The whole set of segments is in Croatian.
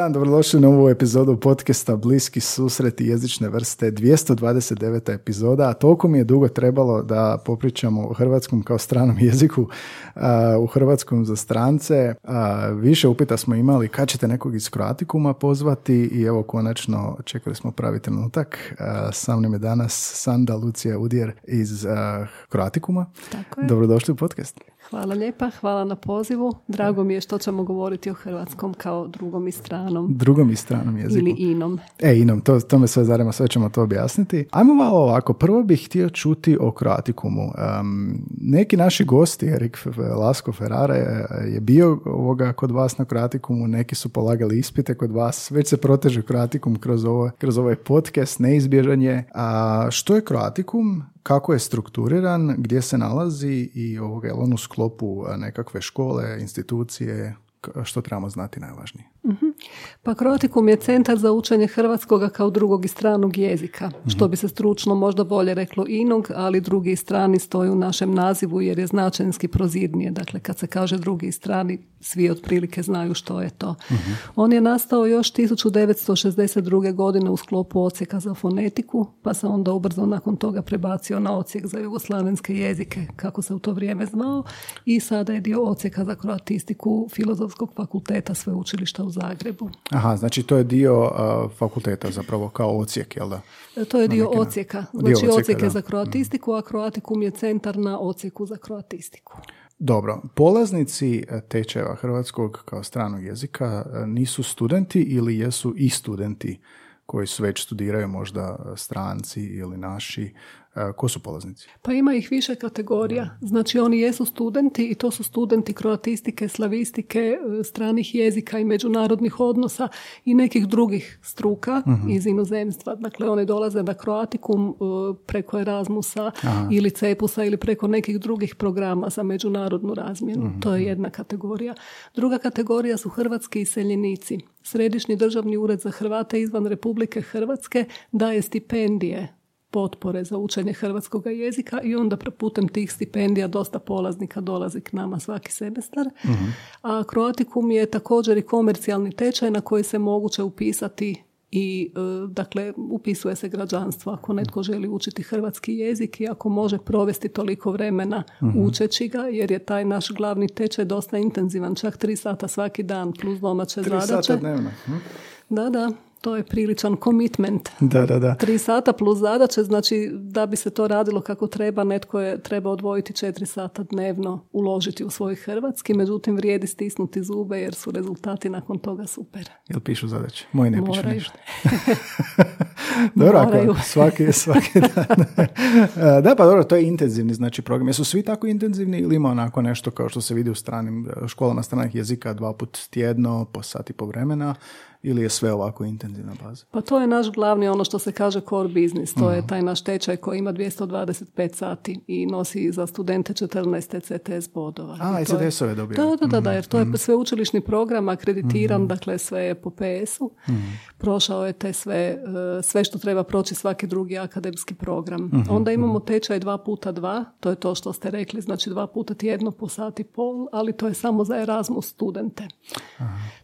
dan, dobrodošli na ovu epizodu podcasta Bliski susreti jezične vrste, 229. epizoda, a toliko mi je dugo trebalo da popričamo o hrvatskom kao stranom jeziku, u hrvatskom za strance. više upita smo imali kad ćete nekog iz Kroatikuma pozvati i evo konačno čekali smo pravi trenutak. Sa mnom je danas Sanda Lucija Udjer iz Kroatikuma. Tako je. Dobrodošli u podcast. Hvala lijepa, hvala na pozivu. Drago mi je što ćemo govoriti o hrvatskom kao drugom i stranom. Drugom i stranom jeziku. Ili inom. E, inom, to, to me sve zarema, sve ćemo to objasniti. Ajmo malo ovako, prvo bih htio čuti o Kroatikumu. neki naši gosti, Erik Lasko Ferrara je bio ovoga kod vas na Kroatikumu, neki su polagali ispite kod vas, već se proteže Kroatikum kroz, ovo, kroz ovaj podcast, neizbježan je. A što je Kroatikum? Kako je strukturiran, gdje se nalazi i ovoga, je on u sklopu nekakve škole, institucije, što trebamo znati najvažnije? Mhm. Pa Kroatikum je centar za učenje hrvatskoga kao drugog i stranog jezika, što bi se stručno možda bolje reklo inog, ali drugi i strani stoji u našem nazivu jer je značajnski prozirnije. Dakle, kad se kaže drugi i strani, svi otprilike znaju što je to. On je nastao još 1962. godine u sklopu ocijeka za fonetiku, pa se onda ubrzo nakon toga prebacio na ocijek za jugoslavenske jezike, kako se u to vrijeme zvao, i sada je dio ocijeka za kroatistiku Filozofskog fakulteta sveučilišta u Zagrebu. Aha, znači to je dio fakulteta zapravo kao ocijek, jel da? To je dio ocijeka. Znači ocijek je za kroatistiku, a kroatikum je centar na ocijeku za kroatistiku. Dobro, polaznici e, tečajeva hrvatskog kao stranog jezika e, nisu studenti ili jesu i studenti koji su već studiraju možda stranci ili naši ko su polaznici? Pa ima ih više kategorija. Znači oni jesu studenti i to su studenti kroatistike, slavistike, e, stranih jezika i međunarodnih odnosa i nekih drugih struka mhm. iz inozemstva. Dakle, oni dolaze na Kroatikum e, preko Erasmusa ili Cepusa ili preko nekih drugih programa za međunarodnu razmjenu. Mhm. To je jedna kategorija. Druga kategorija su hrvatski iseljenici. Središnji državni ured za Hrvate izvan Republike Hrvatske daje stipendije potpore za učenje hrvatskog jezika i onda putem tih stipendija dosta polaznika dolazi k nama svaki semestar. uh A Kroatikum je također i komercijalni tečaj na koji se moguće upisati i e, dakle upisuje se građanstvo ako netko želi učiti hrvatski jezik i ako može provesti toliko vremena uh učeći ga jer je taj naš glavni tečaj dosta intenzivan, čak tri sata svaki dan plus domaće tri zadaće. Sata dnevno. Hm? Da, da to je priličan commitment. Da, da, da. Tri sata plus zadaće, znači da bi se to radilo kako treba, netko je treba odvojiti četiri sata dnevno, uložiti u svoj hrvatski, međutim vrijedi stisnuti zube jer su rezultati nakon toga super. Jel pišu zadaće? Moji ne pišu ništa. dobro, ako svaki, svaki dan. da, pa dobro, to je intenzivni znači program. Jesu svi tako intenzivni ili ima onako nešto kao što se vidi u stranim školama stranih jezika dva put tjedno, po sati po vremena? Ili je sve ovako intenzivna baza? Pa to je naš glavni ono što se kaže core business. To je mhm. taj naš tečaj koji ima 225 sati i nosi za studente 14 CTS bodova. A, ECTS-ove dobio. Da, da, da, da, jer to je mhm. sveučilišni program akreditiran, mhm. dakle sve je po PS-u. Prošao je te sve, e, sve što treba proći svaki drugi akademski program. Onda imamo tečaj dva puta dva, to je to što ste rekli, znači dva puta tjedno po sati pol, ali to je samo za Erasmus studente.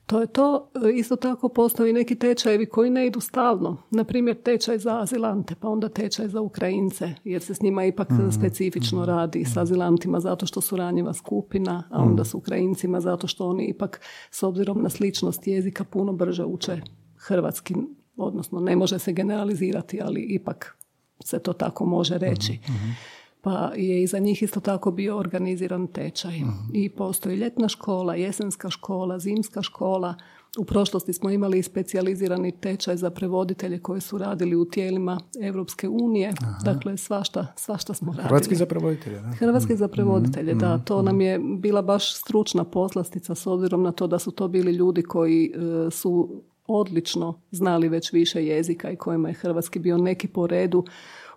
To je to. E, isto tako postoji neki tečajevi koji ne idu stalno. Na primjer tečaj za azilante, pa onda tečaj za Ukrajince, jer se s njima ipak mm specifično mm radi s azilantima zato što su ranjiva skupina, a onda mm s Ukrajincima zato što oni ipak s obzirom na sličnost jezika puno brže uče hrvatski, odnosno ne može se generalizirati, ali ipak se to tako može reći. mm pa je i za njih isto tako bio organiziran tečaj. Mhm. I postoji ljetna škola, jesenska škola, zimska škola. U prošlosti smo imali i specijalizirani tečaj za prevoditelje koji su radili u tijelima Europske unije. Dakle, svašta, svašta smo radili. Hrvatski za prevoditelje, da? Hrvatski za prevoditelje, da. Mhm. To nam je bila baš stručna poslastica s obzirom na to da su to bili ljudi koji e, su odlično znali već više jezika i kojima je hrvatski bio neki po redu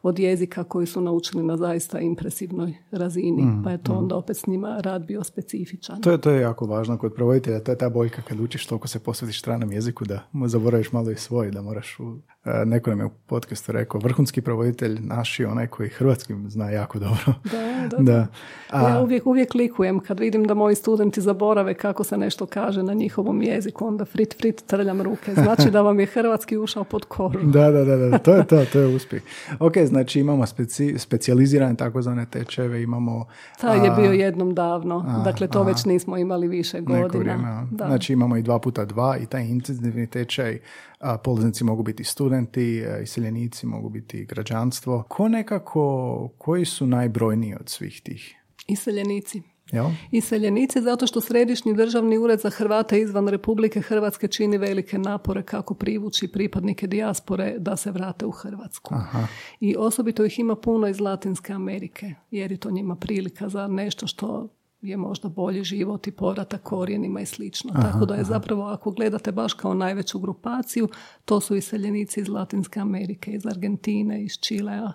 od jezika koji su naučili na zaista impresivnoj razini, mm, pa je to mm. onda opet s njima rad bio specifičan. To je, to je jako važno kod provoditelja, to je ta boljka kad učiš toliko se posvetiš stranom jeziku da zaboraviš malo i svoj, da moraš u neko nam je u podcastu rekao, vrhunski provoditelj naš je onaj koji hrvatskim zna jako dobro. Da, da. da. A, ja uvijek, uvijek likujem kad vidim da moji studenti zaborave kako se nešto kaže na njihovom jeziku, onda frit, frit, trljam ruke. Znači da vam je hrvatski ušao pod koru. da, da, da, da, to je to, to je uspjeh. Ok, znači imamo speci, specijalizirane takozvane tečeve, imamo... Taj je bio jednom davno, dakle to već nismo imali više godina. da. Znači imamo i dva puta dva i taj intenzivni tečaj a, polaznici mogu biti studenti, iseljenici mogu biti građanstvo. Ko nekako, koji su najbrojniji od svih tih? Iseljenici. Jel? Iseljenici zato što Središnji državni ured za Hrvate izvan Republike Hrvatske čini velike napore kako privući pripadnike dijaspore da se vrate u Hrvatsku. Aha. I osobito ih ima puno iz Latinske Amerike jer je to njima prilika za nešto što je možda bolji život i povratak korijenima i slično. Tako da je zapravo, ako gledate baš kao najveću grupaciju, to su iseljenici iz Latinske Amerike, iz Argentine, iz Čilea.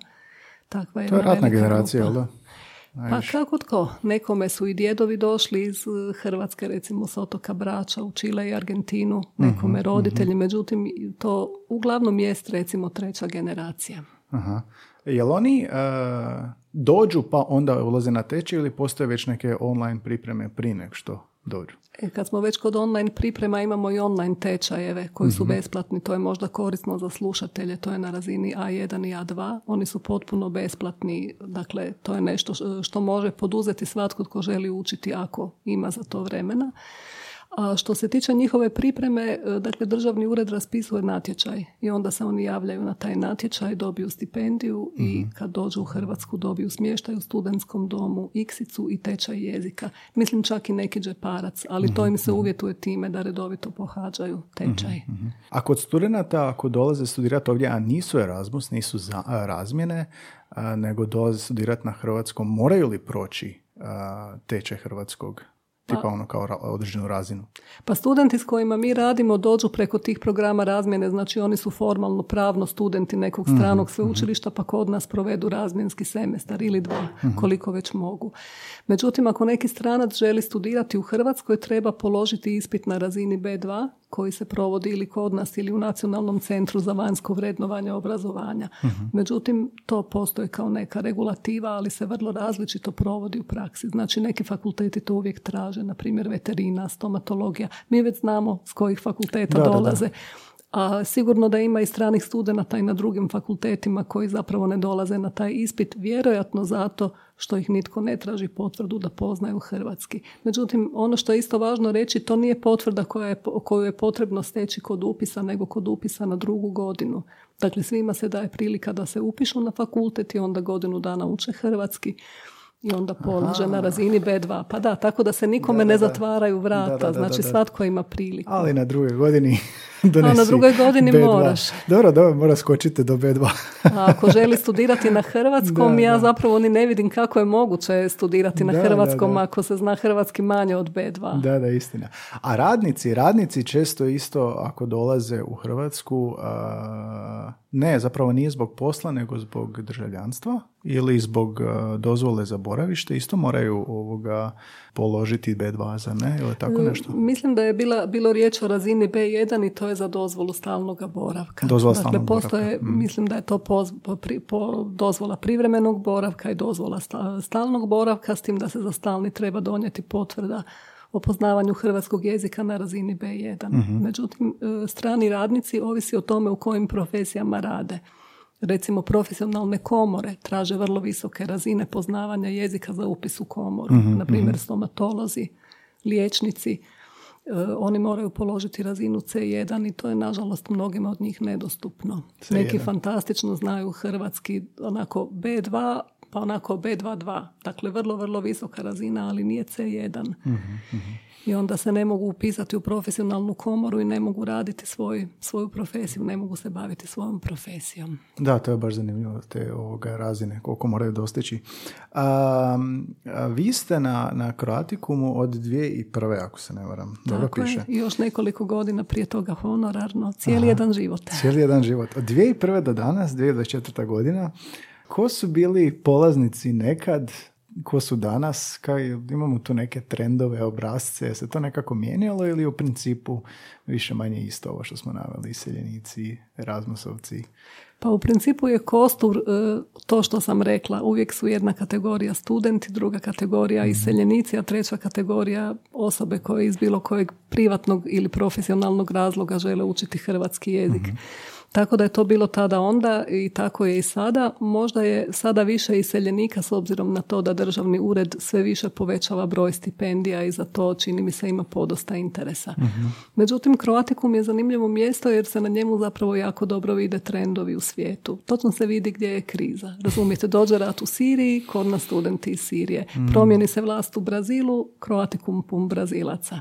Takva je to je ratna generacija, da? Pa kako tko? Nekome su i djedovi došli iz Hrvatske, recimo s otoka Brača u Čile i Argentinu, nekome mhm, roditelji, mhm. međutim to uglavnom jest recimo treća generacija. Aha. Jel oni uh, dođu pa onda ulaze na tečaj ili postoje već neke online pripreme prije nego što dođu? E, kad smo već kod online priprema imamo i online tečajeve koji su mhm. besplatni, to je možda korisno za slušatelje, to je na razini A1 i A2, oni su potpuno besplatni, dakle to je nešto što može poduzeti svatko tko želi učiti ako ima za to vremena. A što se tiče njihove pripreme, e, dakle državni ured raspisuje natječaj i onda se oni javljaju na taj natječaj, dobiju stipendiju i mhm. kad dođu u Hrvatsku dobiju smještaj u studentskom domu, iksicu i tečaj jezika. Mislim čak i neki džeparac, ali to im se mhm, mhm. uvjetuje time da redovito pohađaju tečaj. A kod studenata ako dolaze studirati ovdje, a nisu Erasmus, nisu za, razmjene, nego dolaze studirati na hrvatskom, moraju li proći tečaj hrvatskog tipa pa- ono kao određenu razinu. Pa studenti s kojima mi radimo dođu preko tih programa razmjene, znači oni su formalno pravno studenti nekog mhm, stranog mhm. sveučilišta pa kod nas provedu razmjenski semestar ili dva, mhm. koliko već mogu. Međutim, ako neki stranac želi studirati u Hrvatskoj, treba položiti ispit na razini B2 koji se provodi ili kod nas ili u Nacionalnom centru za vanjsko vrednovanje obrazovanja. Međutim, to postoji kao neka regulativa, ali se vrlo različito provodi u praksi. Znači, neki fakulteti to uvijek traže, na primjer veterina, stomatologija. Mi već znamo s kojih fakulteta dolaze. A sigurno da ima i stranih studenata i na drugim fakultetima koji zapravo ne dolaze na taj ispit, vjerojatno zato što ih nitko ne traži potvrdu da poznaju hrvatski. Međutim, ono što je isto važno reći, to nije potvrda koja je, koju je potrebno steći kod upisa, nego kod upisa na drugu godinu. Dakle, svima se daje prilika da se upišu na fakultet i onda godinu dana uče hrvatski i onda polaže na razini B2. Pa da, tako da se nikome ne zatvaraju vrata, znači svatko ima priliku. Ali na drugoj godini donesi A na drugoj godini B2. moraš. Dobro, dobro, mora skočiti do B2. A ako želi studirati na hrvatskom, ja zapravo ni ne vidim kako je moguće studirati na hrvatskom ako se zna hrvatski manje od B2. Da, da, istina. A radnici, radnici često isto ako dolaze u Hrvatsku, ne, zapravo nije zbog posla, nego zbog državljanstva ili zbog dozvole za boravište, isto moraju ovoga položiti B2 za ne ili tako mm, nešto? Mislim da je bila, bilo riječ o razini B1 i to je za dozvolu stalnog boravka. Dozvola dakle, postoje, mm. Mislim da je to po, po, dozvola privremenog boravka i dozvola stalnog boravka, s tim da se za stalni treba donijeti potvrda o poznavanju hrvatskog jezika na razini B1. mm Međutim, e, strani radnici ovisi o tome u kojim profesijama rade recimo profesionalne komore traže vrlo visoke razine poznavanja jezika za upis u komoru. mm Na primjer, mhm. stomatolozi, liječnici, oni moraju položiti razinu C1 i to je nažalost mnogima od njih nedostupno. Neki fantastično znaju hrvatski, onako B2 pa onako B22. Dakle, vrlo, vrlo visoka razina, ali nije C1. I onda se ne mogu upisati u profesionalnu komoru i ne mogu raditi svoj, svoju profesiju, ne mogu se baviti svojom profesijom. Da, to je baš zanimljivo, te ovoga razine, koliko moraju dostići. A, vi ste na, na Kroatikumu od dvije i prve, ako se ne varam. Dobro Tako piše. je, i još nekoliko godina prije toga honorarno, cijeli jedan život. Cijeli jedan život. Od 2001. do danas, 2024. godina, ko su bili polaznici nekad, ko su danas, kao imamo tu neke trendove, obrazce, se to nekako mijenjalo ili u principu više manje isto ovo što smo naveli, iseljenici, Erasmusovci? Pa u principu je kostur e, to što sam rekla. Uvijek su jedna kategorija studenti, druga kategorija iseljenici, a treća kategorija osobe koje iz bilo kojeg privatnog ili profesionalnog razloga žele učiti hrvatski jezik. Tako da je to bilo tada onda i tako je i sada. Možda je sada više iseljenika s obzirom na to da državni ured sve više povećava broj stipendija i za to čini mi se ima podosta interesa. Međutim, Kroatikum je zanimljivo mjesto jer se na njemu zapravo jako dobro vide trendovi u svijetu. Točno se vidi gdje je kriza. Razumijete, dođe rat u Siriji, kod nas studenti iz Sirije. Promijeni se vlast u Brazilu, Kroatikum pun Brazilaca.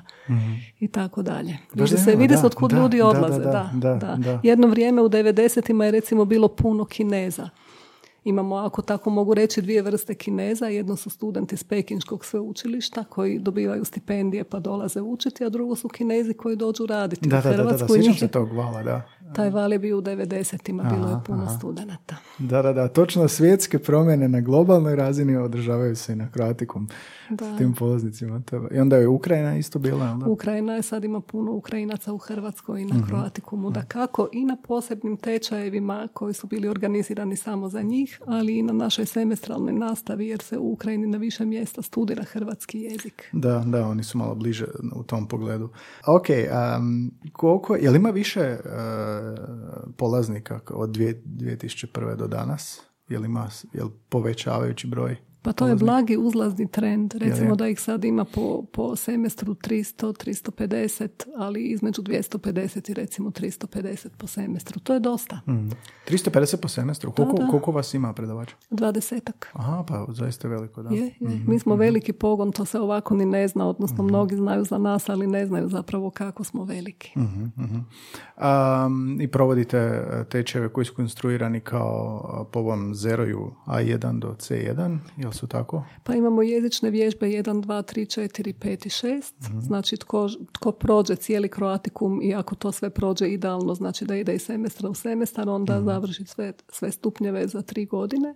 I tako dalje. Vidi se, vidi se od kud da, ljudi da, odlaze. da, da, da, da. Jedno vrijeme u 90-ima je recimo bilo puno Kineza. Imamo, ako tako mogu reći, dvije vrste Kineza. Jedno su studenti s Pekinškog sveučilišta koji dobivaju stipendije pa dolaze učiti, a drugo su Kinezi koji dođu raditi Da, u da, da, da, da, se tog vala, da. Taj val je bio u 90-ima, bilo je puno studenata. Da, da, da, točno svjetske promjene na globalnoj razini održavaju se i na Kroatikum Da. s tim polaznicima. Je- I onda je Ukrajina isto bila, jel da? Ukrajina je sad ima puno Ukrajinaca u Hrvatskoj i na Mhm. Kroatikumu. Da kako i na posebnim tečajevima koji su bili organizirani samo za njih, ali i na našoj semestralnoj nastavi jer se u Ukrajini na više mjesta studira hrvatski jezik. Da, da, oni su malo bliže u tom pogledu. Ok, um, koliko, jel ima više uh, polaznika od dvije- 2001. do danas? Jel ima, jel povećavajući broj? Pa to je blagi uzlazni trend. Recimo da ih sad ima po, po semestru 300, 350, ali između 250 i recimo 350 po semestru. To je dosta. Mm. 350 po semestru. Koliko, da. koliko vas ima predavača? Dvadesetak. Aha, pa zaista veliko, da. Je, je. Mi smo veliki pogon, to se ovako ni ne zna, odnosno mnogi znaju za nas, ali ne znaju zapravo kako smo veliki. Mhm, mhm. Um, I provodite e, tečajeve koji su konstruirani kao e, po ovom zeroju A1 do C1, jel su tako? Pa imamo jezične vježbe 1, 2, 3, 4, 5 i 6. Znači tko, tko prođe cijeli kroatikum i ako to sve prođe idealno, znači da ide iz semestra u semestar, onda završi sve, sve stupnjeve za tri godine.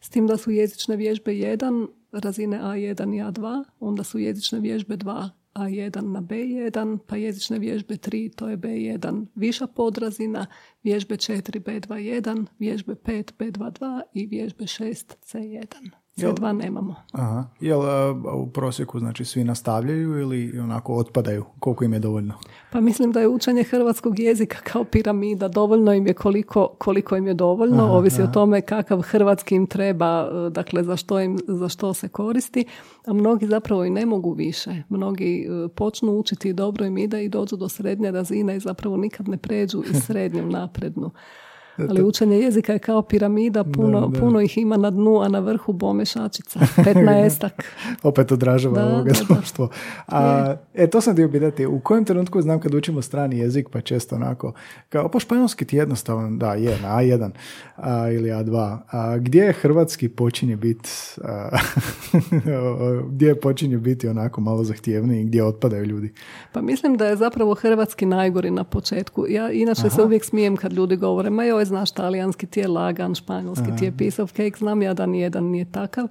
S tim da su jezične vježbe 1, razine A1 i A2, onda su jezične vježbe 2, A1 na B1, pa jezične vježbe 3, to je B1 viša podrazina, vježbe 4 B21, vježbe 5 B22 i vježbe 6 C1. C2 nemamo. Aha. Jel u prosjeku znači svi nastavljaju ili onako otpadaju? Koliko im je dovoljno? Pa mislim da je učenje hrvatskog jezika kao piramida. Dovoljno im je koliko, koliko im je dovoljno. Ovisi o tome kakav hrvatski im treba, e, dakle za što, im, za što se koristi. A mnogi zapravo i ne mogu više. Mnogi e, počnu učiti i dobro im ide i dođu do srednje razine i zapravo nikad ne pređu iz srednjom naprednu. Ali učenje jezika je kao piramida, puno, da. puno ih ima na dnu, a na vrhu bome šačica. Petnaestak. Opet odražava Da, ovoga da, da. A, e, to sam htio pitati, u kojem trenutku znam kad učimo strani jezik, pa često onako, kao, po španjolski ti jednostavan, da, je, na A1 a, ili A2. A, gdje hrvatski počinje biti, gdje počinje biti onako malo zahtjevniji, gdje otpadaju ljudi? Pa mislim da je zapravo hrvatski najgori na početku. Ja inače se uvijek smijem kad ljudi govore, ma joj, znaš, talijanski ti je lagan, španjolski ti je piece of cake, znam ja da nijedan nije takav.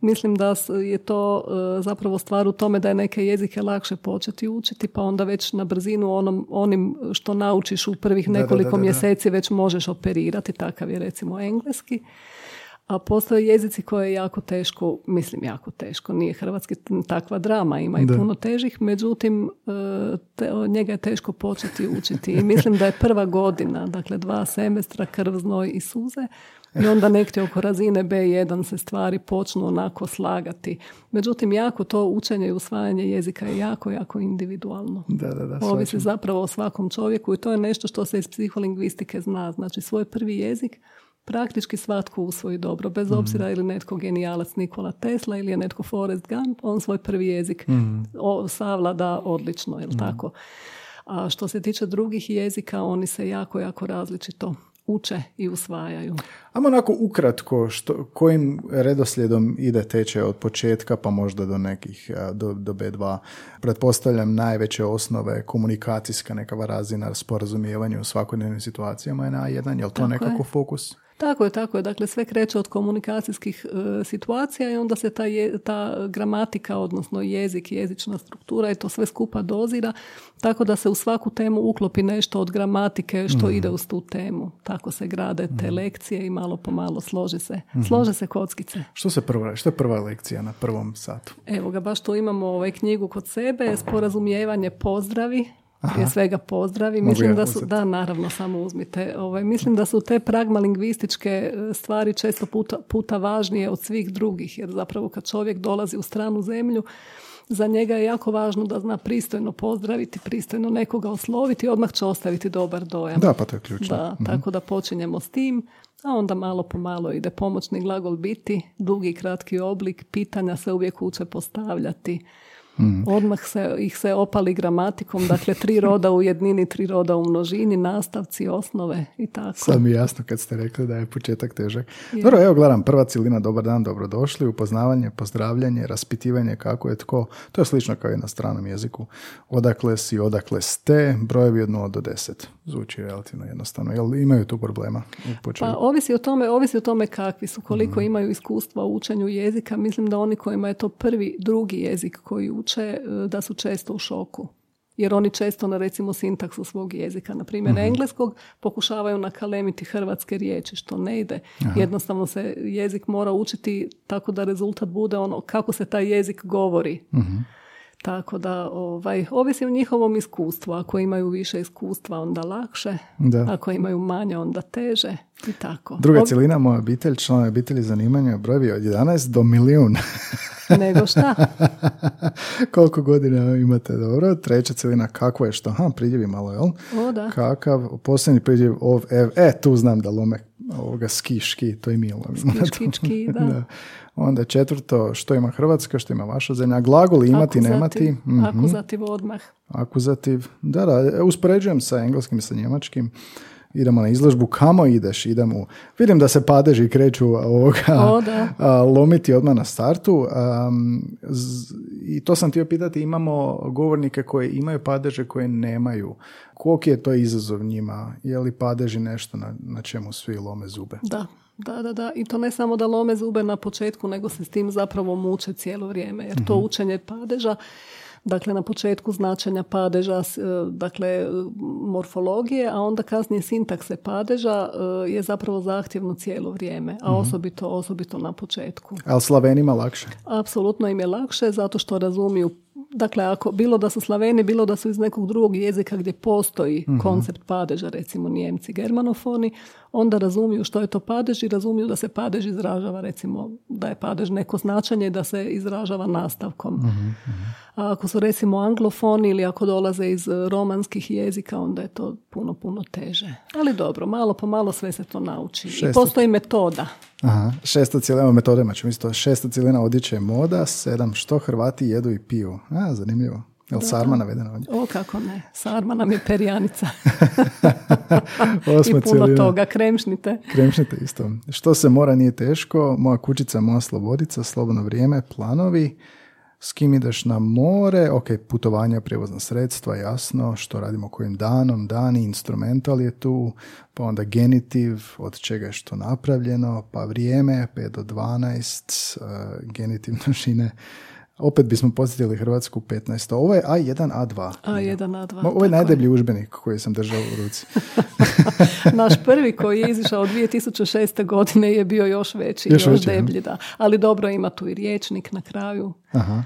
Mislim da je to e, zapravo stvar u tome da je neke jezike lakše početi učiti, pa onda već na brzinu onom, onim što naučiš u prvih da, da, nekoliko da, da. mjeseci već možeš operirati, takav je recimo engleski. A postoje jezici koje je jako teško, mislim jako teško, nije hrvatski takva drama, ima i Da. puno težih, međutim e, te, njega je teško početi učiti i mislim da je prva godina, dakle dva semestra, krv, znoj i suze i onda nekdje oko razine B1 se stvari počnu onako slagati. Međutim, jako to učenje i usvajanje jezika je jako, jako individualno. Da, da, da. Ovisi zapravo o svakom čovjeku i to je nešto što se iz psiholingvistike zna. Znači svoj prvi jezik praktički svatko usvoji dobro. Bez obzira ili netko genijalac Nikola Tesla ili je netko Forrest Gump, on svoj prvi jezik o, savlada odlično, jel tako? A što se tiče drugih jezika, oni se jako, jako različito uče i usvajaju. Amo onako ukratko, što, kojim redoslijedom ide tečaj od početka pa možda do nekih, do, do B2. Pretpostavljam najveće osnove, komunikacijska nekava razina, sporazumijevanja u svakodnevnim situacijama je na jedan, je li to nekako fokus? Tako je, tako je. Dakle, sve kreće od komunikacijskih e, situacija i onda se ta, je, ta gramatika, odnosno jezik, jezična struktura i to sve skupa dozira, tako da se u svaku temu uklopi nešto od gramatike što mhm. ide uz tu temu. Tako se grade te mhm. lekcije i malo po malo složi se, mm slože se kockice. Što, se prva, što je prva lekcija na prvom satu? Evo ga, baš tu imamo ovaj knjigu kod sebe, sporazumijevanje pozdravi, prije svega pozdravi. Mislim da su, da, naravno, samo uzmite. Ovaj, mislim da su te pragmalingvističke e, stvari često puta, puta važnije od svih drugih, jer zapravo kad čovjek dolazi u stranu zemlju, za njega je jako važno da zna pristojno pozdraviti, pristojno nekoga osloviti, odmah će ostaviti dobar dojam. Da, pa to je ključno. Da, mhm. tako da počinjemo s tim, a onda malo po malo ide pomoćni glagol biti, dugi i kratki oblik, pitanja se uvijek uče postavljati Mm. Odmah se, ih se opali gramatikom, dakle tri roda u jednini, tri roda u množini, nastavci, osnove i tako. Sad mi jasno kad ste rekli da je početak težak. Dobro, evo gledam, prva cilina, dobar dan, dobrodošli, upoznavanje, pozdravljanje, raspitivanje kako je tko. To je slično kao i na stranom jeziku. Odakle si, odakle ste, brojevi od 0 do 10. Zvuči relativno jednostavno. Jel imaju tu problema? Pa ovisi o tome, ovisi o tome kakvi su, koliko mm. imaju iskustva u učenju jezika. Mislim da oni kojima je to prvi, drugi jezik koji uče e, da su često u šoku. Jer oni često na recimo sintaksu svog jezika, na primjer mhm. engleskog, pokušavaju nakalemiti hrvatske riječi, što ne ide. Jednostavno se jezik mora učiti tako da rezultat bude ono kako se taj jezik govori. Mhm. Tako da ovaj, ovisi o njihovom iskustvu. Ako imaju više iskustva, onda lakše. Da. Ako imaju manje, onda teže. I tako. Druga Ob... cijelina, moja obitelj, članovi obitelji zanimanja, brojevi od 11 do milijun. Nego šta? Koliko godina imate, dobro. Treća cijelina, kako je što? Ha, pridjevi malo, jel? O, da. Kakav, posljednji pridjev, ov, ev, e, tu znam da lome ovoga skiški, to je milo. Skiškički, da. da. Onda četvrto, što ima Hrvatska, što ima vaša zemlja. Glagol imati, akuzativ, nemati. Mm-hmm. Akuzativ odmah. Akuzativ, da, da. Uspoređujem sa engleskim i sa njemačkim idemo na izložbu, kamo ideš, idemo, vidim da se padeži kreću ovoga, lomiti odmah na startu i to sam htio pitati, imamo govornike koji imaju padeže koje nemaju, koliki je to izazov njima, je li padeži nešto na, na čemu svi lome zube? Da, da, da, da. I to ne samo da lome zube na početku, nego se s tim zapravo muče cijelo vrijeme. Jer to mhm. učenje padeža dakle na početku značenja padeža, e, dakle morfologije, a onda kasnije sintakse padeža e, je zapravo zahtjevno cijelo vrijeme, a mhm. osobito, osobito na početku. Ali Slavenima lakše? Apsolutno im je lakše zato što razumiju Dakle, ako bilo da su Slaveni, bilo da su iz nekog drugog jezika gdje postoji mhm. koncept padeža, recimo Njemci, germanofoni, onda razumiju što je to padež i razumiju da se padež izražava, recimo da je padež neko značenje da se izražava nastavkom. Mhm, mhm. A ako su recimo anglofoni ili ako dolaze iz romanskih jezika, onda je to puno, puno teže. Ali dobro, malo po malo sve se to nauči. I postoji metoda. Aha, šesta cijelina metodama ćemo isto. Šesta cijelina odjeće moda, sedam što Hrvati jedu i piju. A, zanimljivo. Je li sarma navedena ovdje? O, kako ne. Sarma nam je perjanica. I puno toga. Kremšnite. Kremšnite isto. Što se mora nije teško. Moja kućica, moja slobodica, slobodno vrijeme, planovi. S kim ideš na more? Ok, putovanja, prijevozna sredstva, jasno. Što radimo kojim danom? Dani, instrumental je tu. Pa onda genitiv, od čega je što napravljeno. Pa vrijeme, 5 do 12. Uh, genitiv množine opet bismo posjetili Hrvatsku 15. Ovo je A1, A2. A1, A2. Ovo je najdeblji užbenik koji sam držao u ruci. Naš prvi koji je izišao 2006. godine je bio još veći, još, još deblji, da. Ali dobro ima tu i riječnik na kraju. Aha.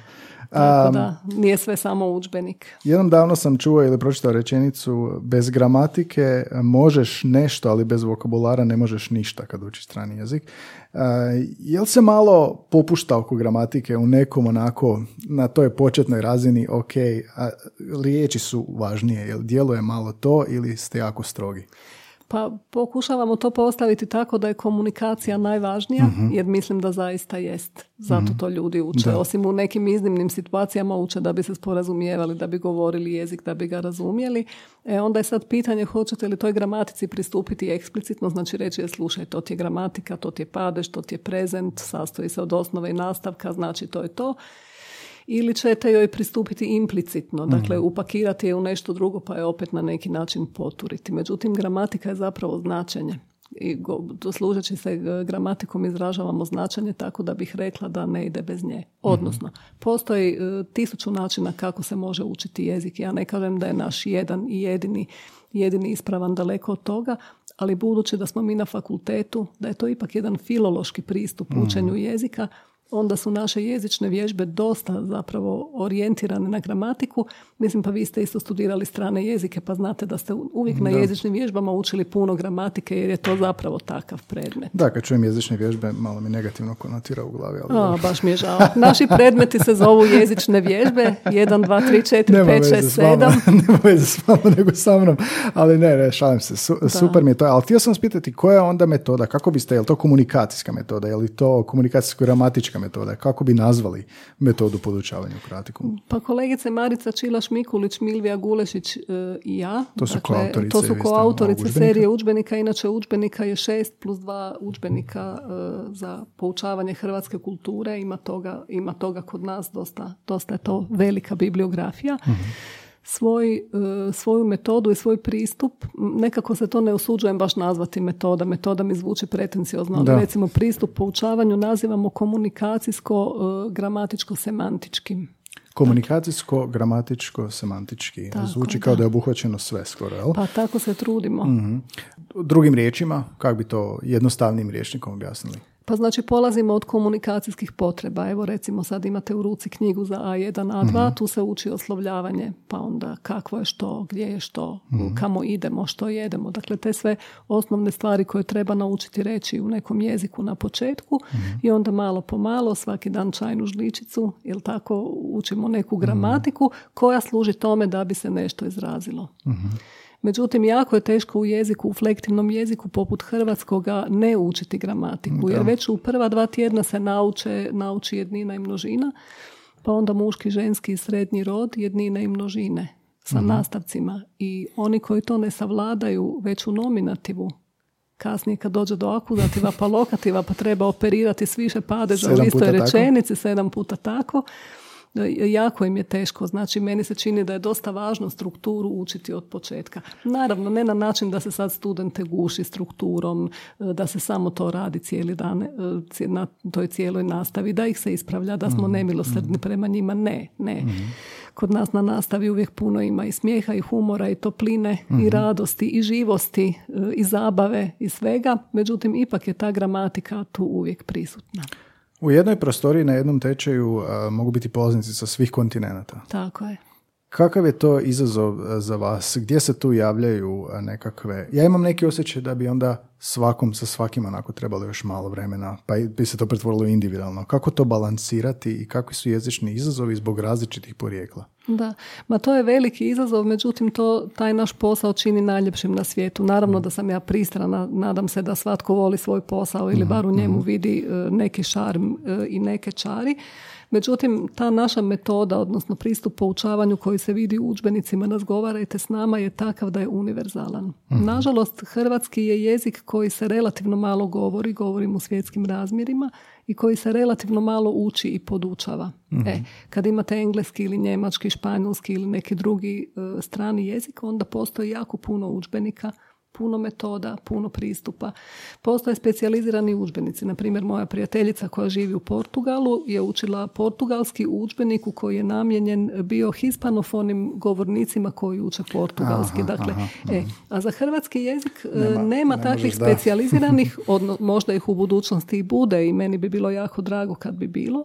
Tako da, nije sve samo udžbenik. Jednom davno sam čuo ili pročitao rečenicu bez gramatike možeš nešto, ali bez vokabulara ne možeš ništa kad učiš strani jezik. Uh, jel se malo popušta oko gramatike u nekom onako na toj početnoj razini, ok, a riječi su važnije, jel djeluje malo to ili ste jako strogi? Pa pokušavamo to postaviti tako da je komunikacija najvažnija, Mhm. jer mislim da zaista jest. Zato to ljudi uče. Osim u nekim iznimnim situacijama uče da bi se sporazumijevali, da bi govorili jezik, da bi ga razumjeli. E, onda je sad pitanje hoćete li toj gramatici pristupiti eksplicitno, znači reći je slušaj, to ti je gramatika, to ti je padeš, to ti je prezent, sastoji se od osnove i nastavka, znači to je to ili ćete joj pristupiti implicitno, dakle upakirati je u nešto drugo pa je opet na neki način poturiti. Međutim, gramatika je zapravo značenje. I služeći se e, gramatikom izražavamo značenje tako da bih rekla da ne ide bez nje. Odnosno, postoji e, tisuću načina kako se može učiti jezik. Ja ne kažem da je naš jedan i jedini, jedini ispravan daleko od toga, ali budući da smo mi na fakultetu, da je to ipak jedan filološki pristup učenju jezika, onda su naše jezične vježbe dosta zapravo orijentirane na gramatiku. Mislim, pa vi ste isto studirali strane jezike, pa znate da ste uvijek na jezičnim vježbama učili puno gramatike, jer je to zapravo takav predmet. Da, kad čujem jezične vježbe, malo mi negativno konotira u glavi. Ali A, baš mi je žao. Naši predmeti se zovu jezične vježbe. 1, 2, 3, 4, Nema 5, veze 6, s vama, 7. nema veze s vama nego sa mnom, ali ne, ne, šalim se, Su- super mi je to, ali htio sam vas pitati koja je onda metoda, kako biste, je li to komunikacijska metoda, je li to komunikacijsko-gramatička metoda, kako bi nazvali metodu podučavanja u kratiku? Pa kolegice Marica Čilaš Mikulić, Milvija Gulešić e, i ja. To su Dakle, koautorice, To su ste koautorice serije udžbenika. Inače udžbenika je šest plus dva udžbenika e, za poučavanje hrvatske kulture. Ima toga, ima toga kod nas dosta, dosta je to velika bibliografija. Svoj, e, svoju metodu i svoj pristup, nekako se to ne usuđujem baš nazvati metoda. Metoda mi zvuči pretenciozno, ali recimo pristup poučavanju nazivamo komunikacijsko-gramatičko-semantičkim. Komunikacijsko, gramatičko, semantički. Tako, Zvuči kao da. da je obuhvaćeno sve skoro, jel? Pa tako se trudimo. Drugim riječima, kako bi to jednostavnim rječnikom objasnili? Pa znači polazimo od komunikacijskih potreba. Evo recimo sad imate u ruci knjigu za A1, A2, tu se uči oslovljavanje, pa onda kakvo je što, gdje je što, kamo idemo, što jedemo. Dakle, te sve osnovne stvari koje treba naučiti reći u nekom jeziku na početku i onda malo po malo, svaki dan čajnu žličicu, jel tako, učimo neku gramatiku koja služi tome da bi se nešto izrazilo. Međutim, jako je teško u jeziku, u flektivnom jeziku poput hrvatskoga ne učiti gramatiku, jer već u prva dva tjedna se nauče, nauči jednina i množina, pa onda muški, ženski i srednji rod, jednine i množine sa nastavcima. I oni koji to ne savladaju već u nominativu, kasnije kad dođe do akuzativa pa lokativa pa treba operirati s više padeža u istoj rečenici, sedam puta tako, jako im je teško. Znači, meni se čini da je dosta važno strukturu učiti od početka. Naravno, ne na način da se sad studente guši strukturom, e, da se samo to radi cijeli dan e, na toj cijeloj nastavi, da ih se ispravlja, da smo nemilosrdni prema njima. Ne, ne. Kod nas na nastavi uvijek puno ima i smijeha i humora i topline i radosti i živosti e, i zabave i svega. Međutim, ipak je ta gramatika tu uvijek prisutna. U jednoj prostoriji na jednom tečaju a, mogu biti polaznici sa svih kontinenata. Tako je. Kakav je to izazov za vas? Gdje se tu javljaju nekakve... Ja imam neki osjećaj da bi onda svakom sa svakim onako trebalo još malo vremena, pa bi se to pretvorilo individualno. Kako to balansirati i kakvi su jezični izazovi zbog različitih porijekla? Da, ma to je veliki izazov, međutim to taj naš posao čini najljepšim na svijetu. Naravno da sam ja pristrana, nadam se da svatko voli svoj posao ili bar u njemu vidi e, neki šarm e, i neke čari. Međutim, ta naša metoda, odnosno pristup poučavanju koji se vidi u udžbenicima razgovarajte s nama je takav da je univerzalan. Nažalost, hrvatski je jezik koji se relativno malo govori, govorim u svjetskim razmjerima, i koji se relativno malo uči i podučava. E, kad imate engleski ili njemački, španjolski ili neki drugi e, strani jezik, onda postoji jako puno udžbenika, puno metoda, puno pristupa. Postoje specijalizirani udžbenici. Na primjer, moja prijateljica koja živi u Portugalu je učila portugalski udžbenik u koji je namijenjen bio hispanofonim govornicima koji uče portugalski. Aha, dakle, aha, e, a za hrvatski jezik Nema- nema, ne takvih specijaliziranih, odno, možda ih u budućnosti i bude i meni bi bilo jako drago kad bi bilo.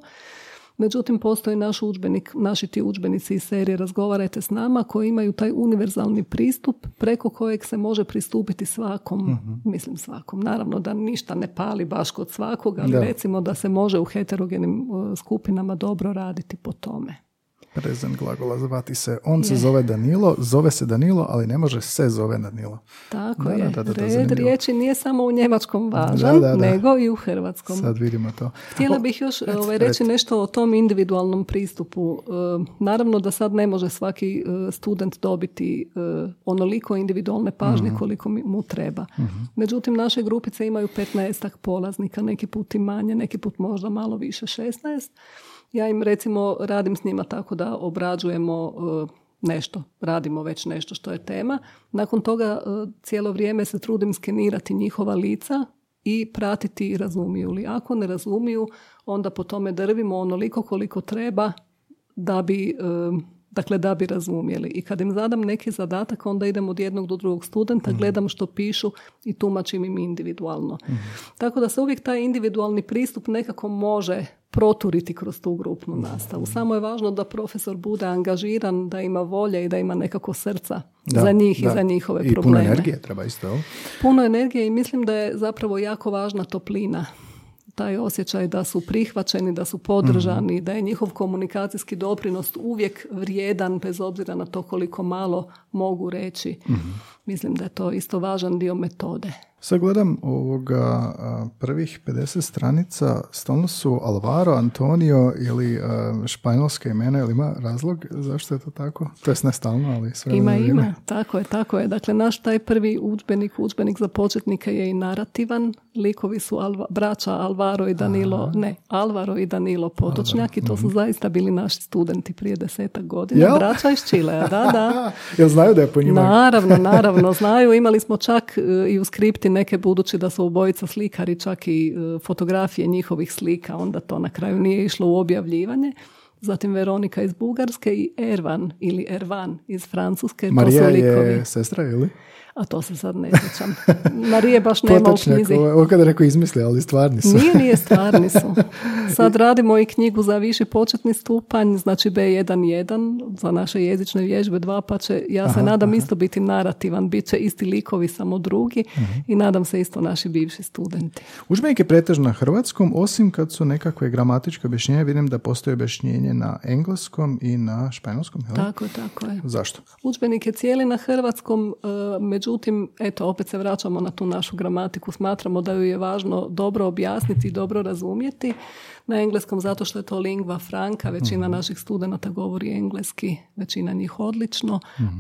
Međutim, postoji naš udžbenik, naši ti udžbenici iz serije Razgovarajte s nama koji imaju taj univerzalni pristup preko kojeg se može pristupiti svakom, Mhm. mislim svakom. Naravno da ništa ne pali baš kod svakog, ali Da. recimo da se može u heterogenim skupinama dobro raditi po tome. Prezent glagola zvati se. On se zove Danilo, zove se Danilo, ali ne može se zove Danilo. Tako Da, je. da, da, da, Red riječi nije samo u njemačkom važan, Da, da, da. nego i u hrvatskom. Sad vidimo to. Htjela O, bih još reci, ovaj, reći nešto o tom individualnom pristupu. E, naravno da sad ne može svaki e, student dobiti e, onoliko individualne pažnje Mhm. koliko mu treba. Međutim, naše grupice imaju 15 polaznika, neki put i manje, neki put možda malo više, 16. Ja im recimo radim s njima tako da obrađujemo e, nešto, radimo već nešto što je tema. Nakon toga e, cijelo vrijeme se trudim skenirati njihova lica i pratiti razumiju li. Ako ne razumiju, onda po tome drvimo onoliko koliko treba da bi, e, dakle, da bi razumjeli. I kad im zadam neki zadatak, onda idem od jednog do drugog studenta, gledam što pišu i tumačim im individualno. Tako da se uvijek taj individualni pristup nekako može proturiti kroz tu grupnu nastavu. Samo je važno da profesor bude angažiran, da ima volje i da ima nekako srca Da, za njih da. i za njihove I probleme. puno energije treba isto? Puno energije i mislim da je zapravo jako važna toplina. Taj osjećaj da su prihvaćeni, da su podržani, da je njihov komunikacijski doprinos uvijek vrijedan bez obzira na to koliko malo mogu reći. Mislim da je to isto važan dio metode. Sad gledam ovoga prvih 50 stranica, stalno su Alvaro, Antonio ili a, španjolska imena, ili ima razlog zašto je to tako? To jest ne stalno, ali sve Ima, ima. Tako je, tako je. Dakle, naš taj prvi udžbenik, udžbenik za početnike je i narativan. Likovi su Alva- braća Alvaro i Danilo, ne, Alvaro i Danilo Potočnjak i to su zaista bili naši studenti prije desetak godina. mhm. Jel? Braća iz Čilea, da, da. Jel znaju da je po njima? Naravno, naravno, znaju. Imali smo čak e, i u skripti neke, budući da su obojica slikari, čak i e, fotografije njihovih slika, onda to na kraju nije išlo u objavljivanje. Zatim Veronika iz Bugarske i Ervan ili Ervan iz Francuske. Marija to su likovi. je sestra, ili? A to se sad ne sjećam. Marije baš nema u Potočnjak, knjizi. ovo, ovo kada rekao izmisli, ali stvarni su. Nije, nije stvarni su. Sad radimo i knjigu za viši početni stupanj, znači B1.1 za naše jezične vježbe dva, pa će, ja se nadam isto biti narativan, bit će isti likovi, samo drugi Mhm. i nadam se isto naši bivši studenti. Udžbenik je pretežno na hrvatskom, osim kad su nekakve gramatičke objašnjenja, vidim da postoji objašnjenje na engleskom i na španjolskom? Tako je, tako je. Zašto? Udžbenik je cijeli na hrvatskom, e, međutim, eto, opet se vraćamo na tu našu gramatiku. Smatramo da ju je važno dobro objasniti i dobro razumjeti. Na engleskom zato što je to lingva franca, većina naših studenata govori engleski, većina njih odlično,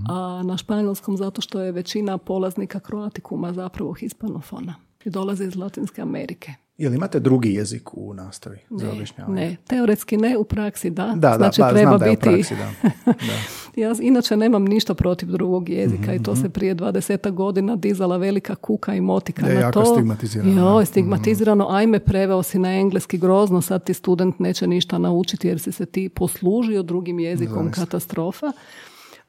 a na španjolskom zato što je većina polaznika kroatikuma zapravo hispanofona i dolaze iz Latinske Amerike. Jel imate drugi jezik u nastavi za Ne, objašnjavanje? ne, teoretski ne, u praksi da. Da, da, znači ba, treba znam da je u biti praksi, da. da. ja inače nemam ništa protiv drugog jezika i Mhm, to se prije 20 godina dizala velika kuka i motika Je, na jako to. stigmatizirano, da. Joj, stigmatizirano, ajme preveo si na engleski grozno, sad ti student neće ništa naučiti jer si se ti poslužio drugim jezikom, katastrofa.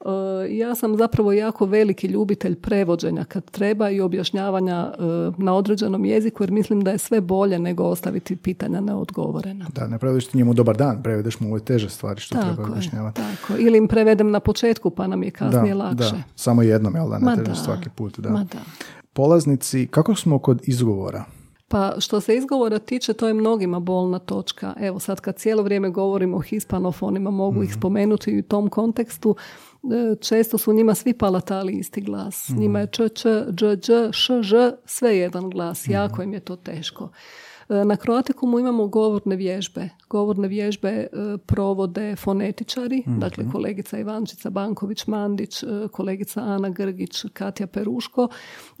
E, ja sam zapravo jako veliki ljubitelj prevođenja kad treba i objašnjavanja e, na određenom jeziku jer mislim da je sve bolje nego ostaviti pitanja neodgovorena. Da, ne prevedeš ti njemu dobar dan, prevedeš mu ove teže stvari što treba Tako je, objašnjavati. tako. Ili im prevedem na početku pa nam je kasnije Da, lakše. da, samo jednom, jel da, ne trebaš svaki put. Da. ma da. Polaznici, kako smo kod izgovora? Pa što se izgovora tiče, to je mnogima bolna točka. Evo sad kad cijelo vrijeme govorimo o hispanofonima, mogu ih spomenuti i u tom kontekstu. E, Često su njima svi palatali isti glas. Njima je č, č, dž, dž, š, ž, sve jedan glas. Jako im je to teško. E, Na Kroatikumu imamo govorne vježbe. Govorne vježbe e, provode fonetičari, dakle kolegica Ivančica Banković-Mandić, e, kolegica Ana Grgić, Katja Peruško.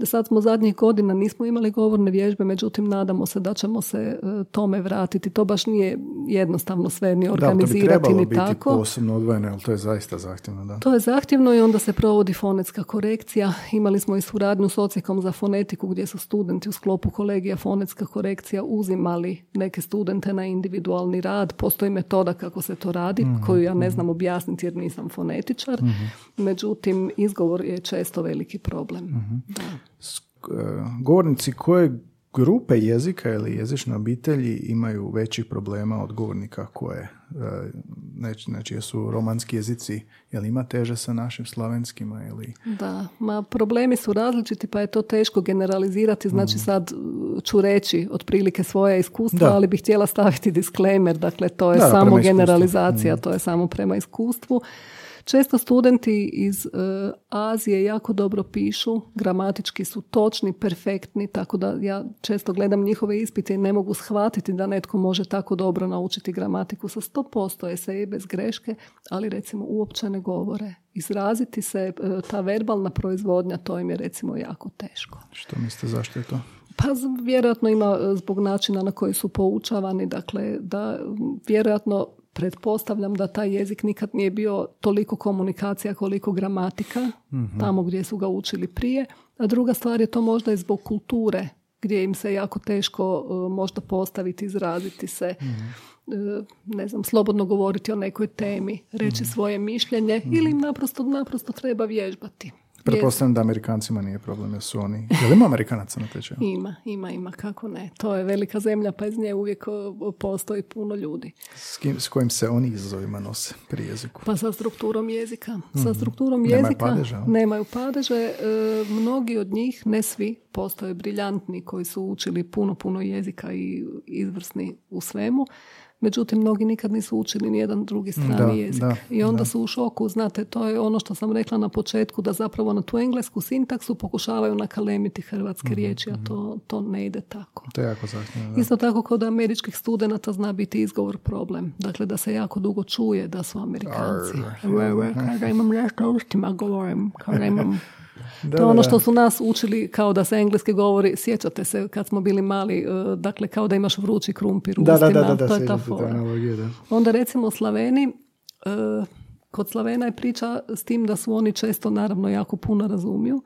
Sad smo zadnjih godina nismo imali govorne vježbe, međutim nadamo se da ćemo se e, tome vratiti. To baš nije jednostavno sve ni Da, to bi organizirati trebalo ni biti tako. posebno odvojeno, jer to je zaista zahtjevno. Da. To je zahtjevno i onda se provodi fonetska korekcija. Imali smo i suradnju s ocijekom za fonetiku gdje su studenti u sklopu kolegija fonetska korekcija uzimali neke studente na individualni rad. Postoji metoda kako se to radi, koju ja ne znam objasniti jer nisam fonetičar. Međutim, izgovor je često veliki problem. Da. S- e, Govornici koje grupe jezika ili jezične obitelji imaju većih problema od govornika koje? E, Znači, znači su romanski jezici, jel ima teže sa našim slovenskima ili... Da, ma problemi su različiti pa je to teško generalizirati, znači mm. sad uh, ću reći otprilike svoje iskustva, ali bih htjela staviti disclaimer, dakle to je samo generalizacija, mm. to je samo prema iskustvu. Često studenti iz e, Azije jako dobro pišu, gramatički su točni, perfektni, tako da ja često gledam njihove ispite i ne mogu shvatiti da netko može tako dobro naučiti gramatiku sa 100% eseje bez greške, ali recimo uopće ne govore. Izraziti se, e, ta verbalna proizvodnja, to im je recimo jako teško. Što mislite, zašto je to? Pa vjerojatno ima e, zbog načina na koji su poučavani, dakle da vjerojatno pretpostavljam da taj jezik nikad nije bio toliko komunikacija koliko gramatika mhm. tamo gdje su ga učili prije. A druga stvar je to možda i zbog kulture gdje im se jako teško uh, možda postaviti, izraziti se. mm ne znam, slobodno govoriti o nekoj temi, reći mhm. svoje mišljenje ili im naprosto, naprosto treba vježbati. Pretpostavljam da Amerikancima nije problem, jer su oni... Je li ima Amerikanaca na tečaju? Ima, ima, ima, kako ne. To je velika zemlja, pa iz nje uvijek postoji puno ljudi. S, kim, s kojim se oni izazovima nose pri jeziku? Pa sa strukturom jezika. Sa mhm. strukturom jezika nemaju padeže. Nemaju padeže. E, mnogi od njih, ne svi, postoje briljantni koji su učili puno, puno jezika i izvrsni u svemu. Međutim, mnogi nikad nisu učili ni jedan drugi strani jezik. I onda su u šoku, znate, to je ono što sam rekla na početku, da zapravo na tu englesku sintaksu pokušavaju nakalemiti hrvatske mm riječi, a to, mhm. to ne ide tako. To je jako Isto tako kod američkih studenata zna biti izgovor problem. Dakle, da se jako dugo čuje da su Amerikanci. Kada imam nešto ustima govorim, kada imam to je ono što su nas učili kao da se engleski govori, sjećate se kad smo bili mali, e, dakle kao da imaš vrući krumpir u da, ustima, da, da, to je ta fora. Onda recimo Slaveni, e, kod Slavena je priča s tim da su oni često naravno jako puno razumiju,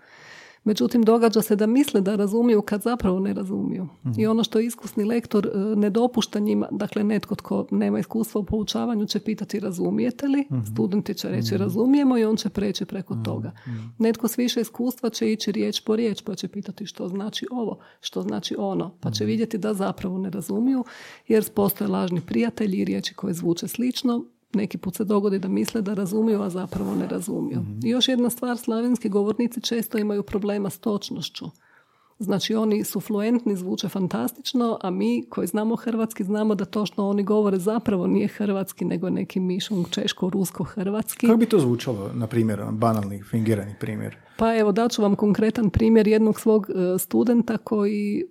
Međutim, događa se da misle da razumiju kad zapravo ne razumiju. I ono što iskusni lektor e, ne dopušta njima, dakle netko tko nema iskustva u poučavanju će pitati razumijete li, studenti će reći razumijemo i on će preći preko toga. Netko s više iskustva će ići riječ po riječ pa će pitati što znači ovo, što znači ono, pa će vidjeti da zapravo ne razumiju jer postoje lažni prijatelji i riječi koje zvuče slično, neki put se dogodi da misle da razumiju, a zapravo ne razumiju. Mhm. I još jedna stvar, slavenski govornici često imaju problema s točnošću. Znači oni su fluentni, zvuče fantastično, a mi koji znamo hrvatski znamo da to što oni govore zapravo nije hrvatski, nego neki mišung češko-rusko-hrvatski. Kako bi to zvučalo, na primjer, banalni, fingirani primjer? Pa evo, daću vam konkretan primjer jednog svog e, studenta koji,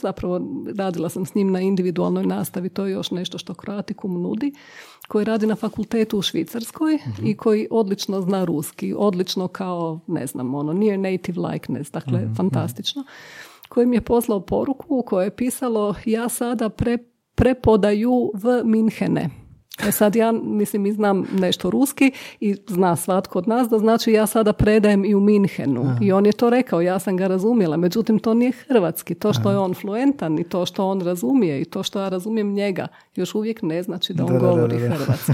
zapravo radila sam s njim na individualnoj nastavi, to je još nešto što Kroatikum nudi koji radi na fakultetu u Švicarskoj mhm. i koji odlično zna ruski, odlično kao, ne znam, ono, near native likeness, dakle, mm fantastično, koji mi je poslao poruku u kojoj je pisalo ja sada pre, prepodaju v Minhene. E sad ja, mislim, i znam nešto ruski i zna svatko od nas da znači ja sada predajem i u Minhenu. I on je to rekao, ja sam ga razumjela. Međutim, to nije hrvatski. To što je on fluentan i to što on razumije i to što ja razumijem njega još uvijek ne znači da on govori hrvatski.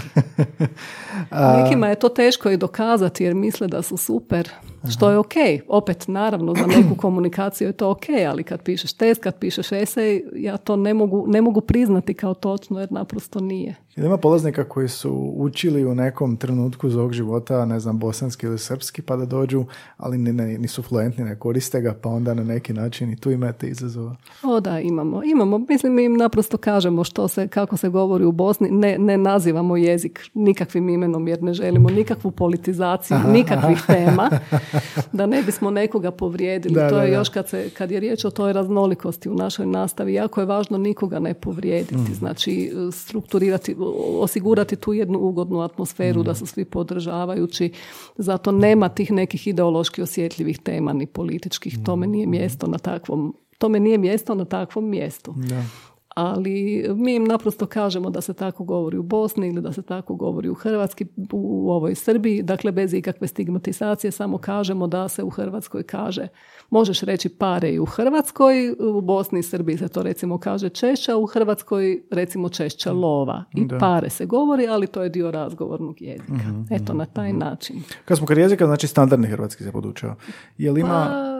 Nekima je to teško i dokazati jer misle da su super, što je ok. Opet, naravno, za neku komunikaciju je to ok, ali kad pišeš test, kad pišeš esej, ja to ne mogu, ne mogu priznati kao točno jer naprosto nije. Ima polaznika koji su učili u nekom trenutku ovog života, ne znam, bosanski ili srpski, pa da dođu, ali ne, ne, nisu fluentni, ne koriste ga, pa onda na neki način i tu imate izazova. O da, imamo. Imamo. Mislim, mi im naprosto kažemo što se, kako se govori u Bosni. Ne, ne nazivamo jezik nikakvim imenom jer ne želimo nikakvu politizaciju, nikakvih tema, da ne bismo nekoga povrijedili. to je još kad, se, kad je riječ o toj raznolikosti u našoj nastavi, jako je važno nikoga ne povrijediti. Mm. Znači, strukturirati osigurati tu jednu ugodnu atmosferu da su svi podržavajući. Zato nema tih nekih ideološki osjetljivih tema ni političkih. Tome nije mjesto na takvom tome nije mjesto na takvom mjestu. Da ali mi im naprosto kažemo da se tako govori u Bosni ili da se tako govori u Hrvatski, u ovoj Srbiji, dakle bez ikakve stigmatizacije, samo kažemo da se u Hrvatskoj kaže, možeš reći pare i u Hrvatskoj, u Bosni i Srbiji se to recimo kaže češća, u Hrvatskoj recimo češća lova i pare se govori, ali to je dio razgovornog jezika. mm Eto, na taj mhm. način. Kad smo kod jezika, znači standardni hrvatski se podučava. Je li ima... Pa,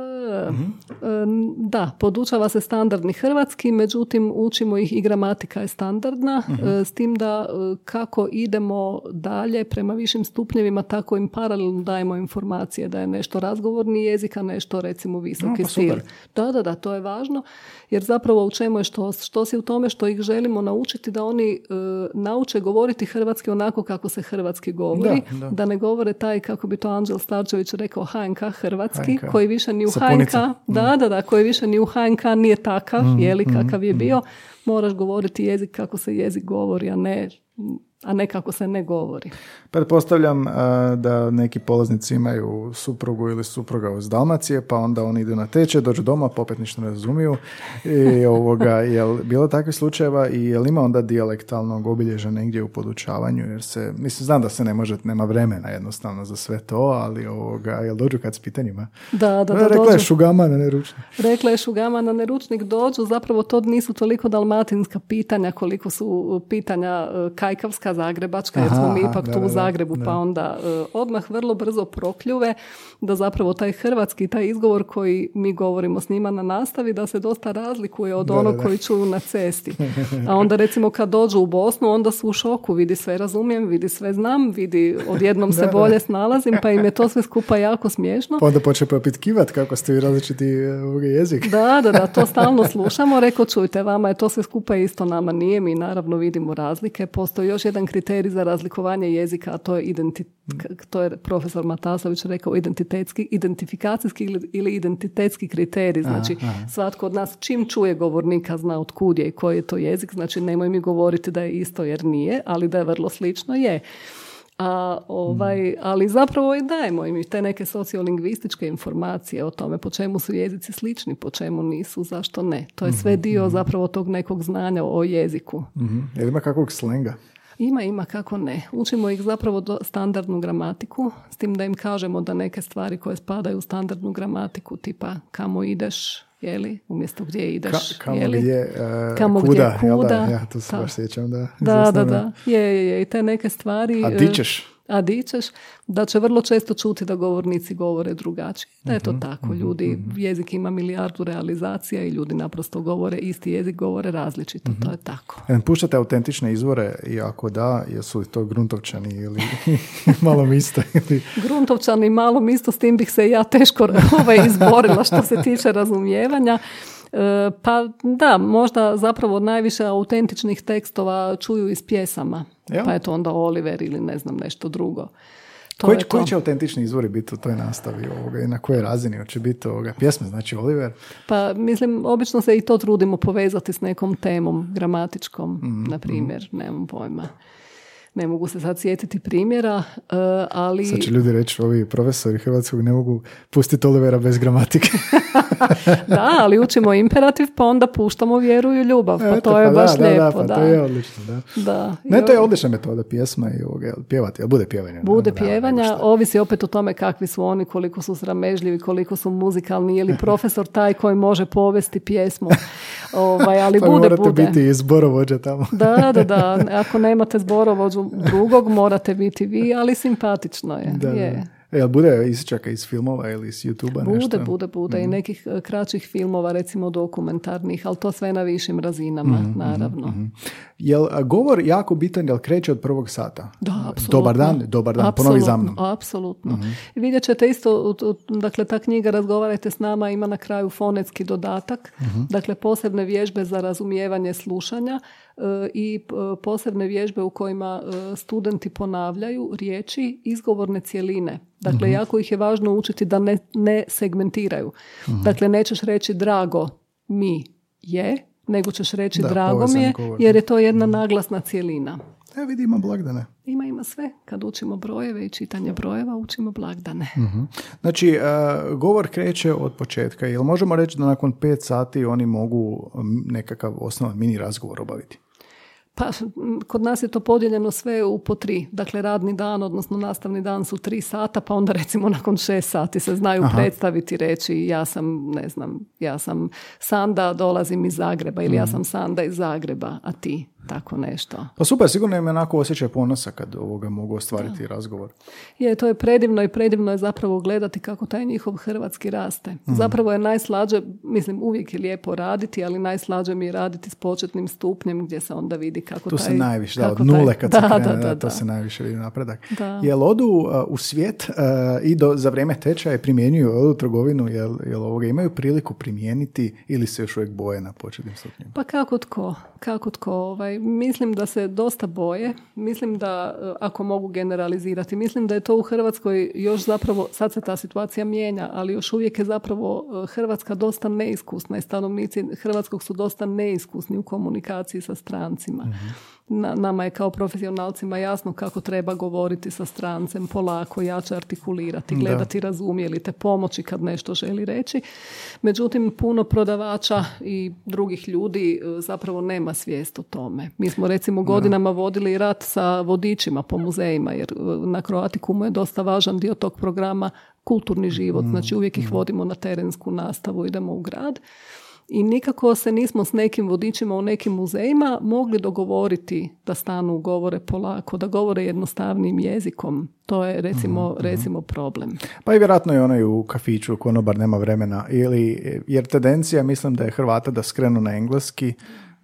Da, podučava se standardni hrvatski, međutim učimo ih i gramatika je standardna, s tim da kako idemo dalje prema višim stupnjevima, tako im paralelno dajemo informacije da je nešto razgovorni jezik, a nešto recimo visoki pa stil. Da, da, da, to je važno, jer zapravo u čemu je što, što si u tome što ih želimo naučiti da oni nauče govoriti hrvatski onako kako se hrvatski govori, da, ne govore taj, kako bi to Anđel Starčević rekao, HNK hrvatski, koji više ni u HNK, da, da, da, koji više ni u HNK nije takav, mm, jeli, kakav je mm, bio, moraš govoriti jezik kako se jezik govori, a ne a ne kako se ne govori. Pretpostavljam da neki polaznici imaju suprugu ili supruga iz Dalmacije, pa onda oni idu na teče, dođu doma, pa opet ništa ne razumiju. I ovoga, jel bilo takvih slučajeva i jel ima onda dijalektalnog obilježa negdje u podučavanju? Jer se, mislim, znam da se ne može, nema vremena jednostavno za sve to, ali ovoga, jel dođu kad s pitanjima? Da, da, da. Rekla je šugama na neručnik. Rekla je šugama na neručnik dođu, zapravo to nisu toliko dalmatinska pitanja koliko su pitanja e, kajkavska zagrebačka, jer smo mi ipak tu u Zagrebu, pa onda e, odmah vrlo brzo prokljuve da zapravo taj hrvatski, taj izgovor koji mi govorimo s njima na nastavi, da se dosta razlikuje od onog koji čuju na cesti. A onda recimo kad dođu u Bosnu, onda su u šoku, vidi sve razumijem, vidi sve znam, vidi odjednom se bolje snalazim, pa im je to sve skupa jako smiješno. Pa onda počne popitkivati kako ste vi različiti e, jezik. Da, da, da, to stalno slušamo. Rekao, čujte, vama je to sve skupa isto, nama nije, mi naravno vidimo razlike. Postoji još jedan kriterij za razlikovanje jezika, a to je, identit, to je profesor Matasović rekao identitetski, identifikacijski ili, identitetski kriterij. Znači, svatko od nas čim čuje govornika zna od kud je i koji je to jezik, znači nemoj mi govoriti da je isto jer nije, ali da je vrlo slično je. A, ovaj, ali zapravo i dajemo im te neke sociolingvističke informacije o tome po čemu su jezici slični, po čemu nisu, zašto ne. To je sve mhm, dio mhm. zapravo tog nekog znanja o jeziku. Mm-hmm. ima kakvog slenga? Ima, ima, kako ne. Učimo ih zapravo do standardnu gramatiku, s tim da im kažemo da neke stvari koje spadaju u standardnu gramatiku, tipa kamo ideš, jeli, umjesto gdje ideš, Ka, kamo jeli? Gdje, uh, kamo kuda, gdje kuda. Da? Ja to se baš sjećam, da. Da, da, da. Je, je, je. I te neke stvari... A di ćeš? A di ćeš, da će vrlo često čuti da govornici govore drugačije. Da je to mhm, tako. Mhm, ljudi, mhm. jezik ima milijardu realizacija i ljudi naprosto govore isti jezik, govore različito. To je tako. E, puštate autentične izvore i ako da, jesu li to gruntovčani ili malo misto? Ili... gruntovčani malo misto, s tim bih se ja teško ovaj, izborila što se tiče razumijevanja. E, pa da, možda zapravo najviše autentičnih tekstova čuju iz pjesama. Pa je to onda Oliver ili ne znam nešto drugo. To koji, koji će autentični izvori biti u toj nastavi ovoga i na kojoj razini će biti ovoga pjesme, znači Oliver? Pa mislim, obično se i to trudimo povezati s nekom temom gramatičkom, mm, na primjer, mm. nemam pojma ne mogu se sad sjetiti primjera, e, ali... Sad će ljudi reći, ovi profesori hrvatskog ne mogu pustiti Olivera bez gramatike. da, ali učimo imperativ, pa onda puštamo vjeru i ljubav, pa to je pa baš lijepo. Da, pa to je odlično, da. da. Ne, to je odlična metoda pjesma i ovoga, pjevati, ali bude pjevanja. Bude pjevanja, ovisi opet o tome kakvi su oni, koliko su sramežljivi, koliko su muzikalni, je li profesor taj koji može povesti pjesmu. Ovaj, ali pa bude, morate biti zborovođa tamo. da, da, da. Ako nemate zborovođu drugog, morate biti vi, ali simpatično je. Da, je. E, jel bude isčaka iz filmova ili iz YouTube-a bude, nešto? Bude, bude, I mhm. nekih e, kraćih filmova, recimo dokumentarnih, ali to sve na višim razinama, mm naravno. mm Jel govor jako bitan, jel kreće od prvog sata? Da, apsolutno. Dobar dan, dobar dan, ponovi za mnom. Apsolutno. mm Vidjet ćete isto, dakle, ta knjiga Razgovarajte s nama ima na kraju fonetski dodatak, mhm. dakle, posebne vježbe za razumijevanje slušanja, i posebne vježbe u kojima e, studenti ponavljaju riječi izgovorne cjeline. Dakle, mhm. jako ih je važno učiti da ne, ne segmentiraju. Mhm. Dakle, nećeš reći drago mi je, nego ćeš reći drago mi je, jer je to jedna naglasna cjelina. E, vidi, ima blagdane. Ima, ima sve. Kad učimo brojeve i čitanje brojeva, učimo blagdane. uh Znači, uh, govor kreće od početka. Jel možemo reći da nakon pet sati oni mogu nekakav osnovan mini razgovor obaviti? Pa, kod nas je to podijeljeno sve u po tri. Dakle, radni dan, odnosno nastavni dan su tri sata, pa onda recimo nakon šest sati se znaju Aha. predstaviti reći ja sam, ne znam, ja sam Sanda, dolazim iz Zagreba ili ja mhm. sam Sanda iz Zagreba, a ti? Tako nešto. Pa super, sigurno im onako osjećaj ponosa kad ovoga mogu ostvariti razgovor. Je, to je predivno i predivno je zapravo gledati kako taj njihov hrvatski raste. Mhm. Zapravo je najslađe, mislim uvijek je lijepo raditi, ali najslađe mi je raditi s početnim stupnjem gdje se onda vidi kako tu taj... se najviše, da, od nule kad se krene, da, to se najviše vidi napredak. Jel odu uh, u svijet uh, i do, za vrijeme tečaja primjenjuju ovu trgovinu, jel, jel ovoga imaju priliku primijeniti ili se još uvijek boje na početnim stupnjima? Pa kako tko? Kako tko? Ovaj, mislim da se dosta boje. Mislim da, uh, ako mogu generalizirati, mislim da je to u Hrvatskoj još zapravo, sad se ta situacija mijenja, ali još uvijek je zapravo Hrvatska dosta neiskusna i stanovnici Hrvatskog su dosta neiskusni u komunikaciji sa strancima. Mhm na, nama je kao profesionalcima jasno kako treba govoriti sa strancem, polako, jače artikulirati, gledati razumjeli te pomoći kad nešto želi reći. Međutim, puno prodavača i drugih ljudi e, zapravo nema svijest o tome. Mi smo recimo godinama vodili rat sa vodičima po muzejima, jer e, na Kroatikumu je dosta važan dio tog programa kulturni život. Mm, znači uvijek ih mm. vodimo na terensku nastavu, idemo u grad i nikako se nismo s nekim vodičima u nekim muzejima mogli dogovoriti da stanu govore polako, da govore jednostavnim jezikom. To je recimo, mhm, mhm. recimo problem. Pa i vjerojatno je onaj u kafiću konobar nema vremena ili jer tendencija mislim da je Hrvata da skrenu na engleski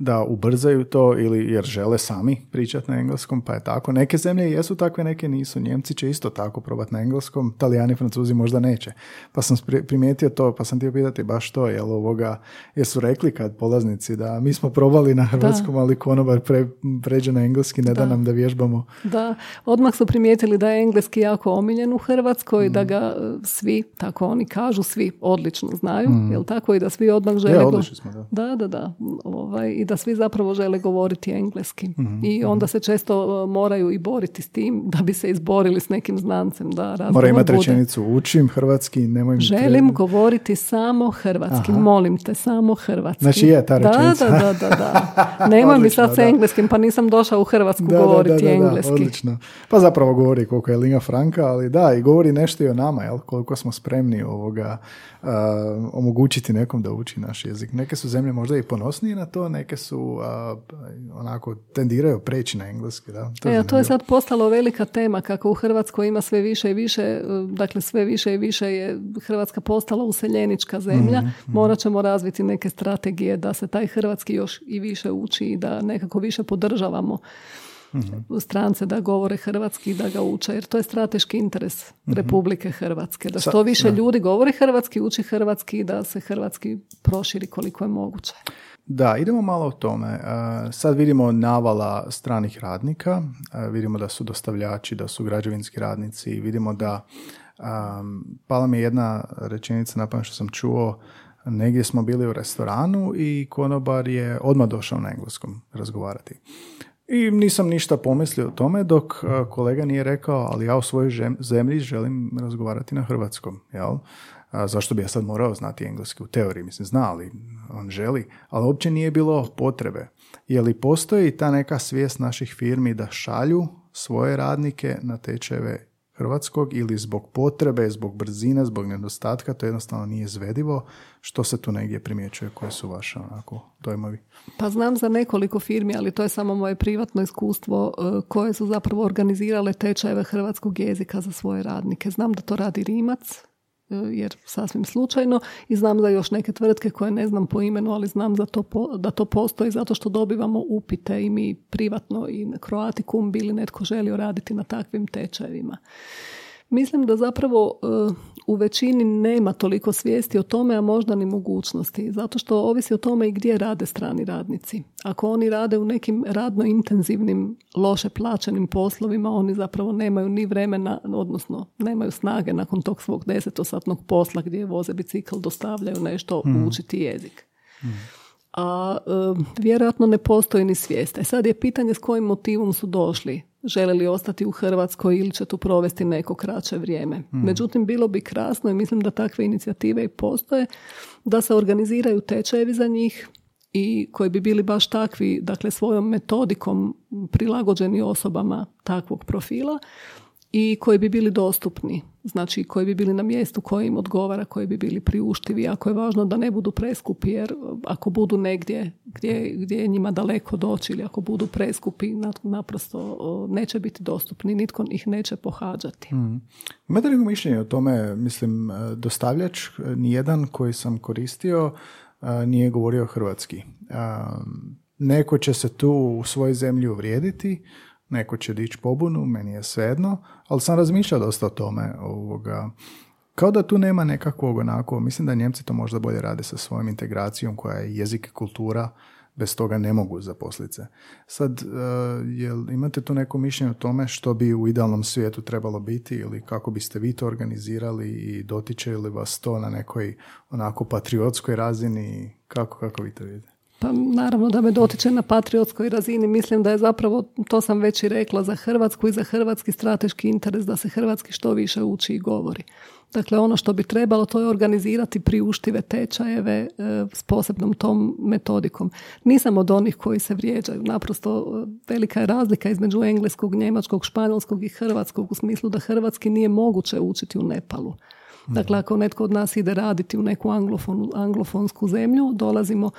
da ubrzaju to ili jer žele sami pričati na engleskom, pa je tako. Neke zemlje jesu takve, neke nisu. Njemci će isto tako probati na engleskom, Talijani, Francuzi možda neće. Pa sam primijetio to, pa sam htio pitati baš to, jel ovoga, jesu rekli kad polaznici da mi smo probali na hrvatskom, ali konobar pre, pređe na engleski, ne da. nam da vježbamo. Da, odmah su primijetili da je engleski jako omiljen u Hrvatskoj, da mm. ga e, svi, tako oni kažu, svi odlično znaju, mm. jel tako, i da svi odmah žele... Je, odlični smo, da. Da, da, da. Ovaj, I da svi zapravo žele govoriti engleski. Mhm, I onda mhm. se često e, moraju i boriti s tim da bi se izborili s nekim znancem. Da Mora imati rečenicu učim hrvatski, nemoj mi Želim govoriti samo hrvatski, molim te, samo hrvatski. Znači je ta rečenica. Da, da, da, da. Nemoj mi sad s engleskim, pa nisam došao u Hrvatsku govoriti engleski. odlično. Pa zapravo govori koliko je Linga Franka, ali da, i govori nešto i o nama, jel? koliko smo spremni ovoga uh, omogućiti nekom da uči naš jezik. Neke su zemlje možda i ponosnije na to, neke su uh, onako tendiraju preći na engleski. Da? To, je, e, to je sad postalo velika tema kako u Hrvatskoj ima sve više i više, dakle sve više i više je Hrvatska postala useljenička zemlja. mm Morat ćemo razviti neke strategije da se taj hrvatski još i više uči i da nekako više podržavamo mm strance da govore hrvatski i da ga uče, jer to je strateški interes mm Republike Hrvatske. Da što više ljudi govori hrvatski, uči hrvatski i da se hrvatski proširi koliko je moguće. Da, idemo malo o tome. E, sad vidimo navala stranih radnika, e, vidimo da su dostavljači, da su građevinski radnici, vidimo da pala mi je jedna rečenica na što sam čuo, negdje smo bili u restoranu i konobar je odmah došao na engleskom razgovarati. I nisam ništa pomislio o tome dok e, kolega nije rekao, ali ja u svojoj zemlji želim razgovarati na hrvatskom, jel? A zašto bi ja sad morao znati engleski u teoriji? Mislim, zna, ali on želi, ali uopće nije bilo potrebe. Je li postoji ta neka svijest naših firmi da šalju svoje radnike na tečajeve hrvatskog ili zbog potrebe, zbog brzine, zbog nedostatka, to jednostavno nije izvedivo. Što se tu negdje primjećuje? Koje su vaše onako dojmovi? Pa znam za nekoliko firmi, ali to je samo moje privatno iskustvo e, koje su zapravo organizirale tečajeve hrvatskog jezika za svoje radnike. Znam da to radi Rimac, jer sasvim slučajno i znam za još neke tvrtke koje ne znam po imenu, ali znam za to, da to postoji zato što dobivamo upite i mi privatno i na Croaticum bili netko želio raditi na takvim tečajevima. Mislim da zapravo e, u većini nema toliko svijesti o tome, a možda ni mogućnosti, zato što ovisi o tome i gdje rade strani radnici. Ako oni rade u nekim radno intenzivnim, loše plaćenim poslovima, oni zapravo nemaju ni vremena, odnosno nemaju snage nakon tog svog desetosatnog posla gdje voze bicikl, dostavljaju nešto, hmm. učiti jezik. Hmm. A e, vjerojatno ne postoji ni svijest. E sad je pitanje s kojim motivom su došli žele li ostati u Hrvatskoj ili će tu provesti neko kraće vrijeme. Hmm. Međutim, bilo bi krasno i mislim da takve inicijative i postoje, da se organiziraju tečajevi za njih i koji bi bili baš takvi, dakle svojom metodikom prilagođeni osobama takvog profila i koji bi bili dostupni, znači koji bi bili na mjestu koji im odgovara, koji bi bili priuštivi. Ako je važno da ne budu preskupi, jer ako budu negdje gdje, gdje je njima daleko doći ili ako budu preskupi, naprosto neće biti dostupni, nitko ih neće pohađati. Mm. Imate li mišljenje o tome, mislim, dostavljač, nijedan koji sam koristio, nije govorio hrvatski. Neko će se tu u svojoj zemlji uvrijediti, neko će dići pobunu, meni je svejedno, ali sam razmišljao dosta o tome. Ovoga. Kao da tu nema nekakvog onako, mislim da Njemci to možda bolje rade sa svojom integracijom koja je jezik i kultura, bez toga ne mogu zaposliti se. Sad, uh, jel imate tu neko mišljenje o tome što bi u idealnom svijetu trebalo biti ili kako biste vi to organizirali i dotiče li vas to na nekoj onako patriotskoj razini? Kako, kako vi to vidite? Pa naravno da me dotiče na patriotskoj razini. Mislim da je zapravo, to sam već i rekla, za Hrvatsku i za hrvatski strateški interes da se hrvatski što više uči i govori. Dakle, ono što bi trebalo to je organizirati priuštive tečajeve e, s posebnom tom metodikom. Nisam od onih koji se vrijeđaju. Naprosto e, velika je razlika između engleskog, njemačkog, španjolskog i hrvatskog u smislu da hrvatski nije moguće učiti u Nepalu. Dakle, ako netko od nas ide raditi u neku anglofonu, anglofonsku zemlju, dolazimo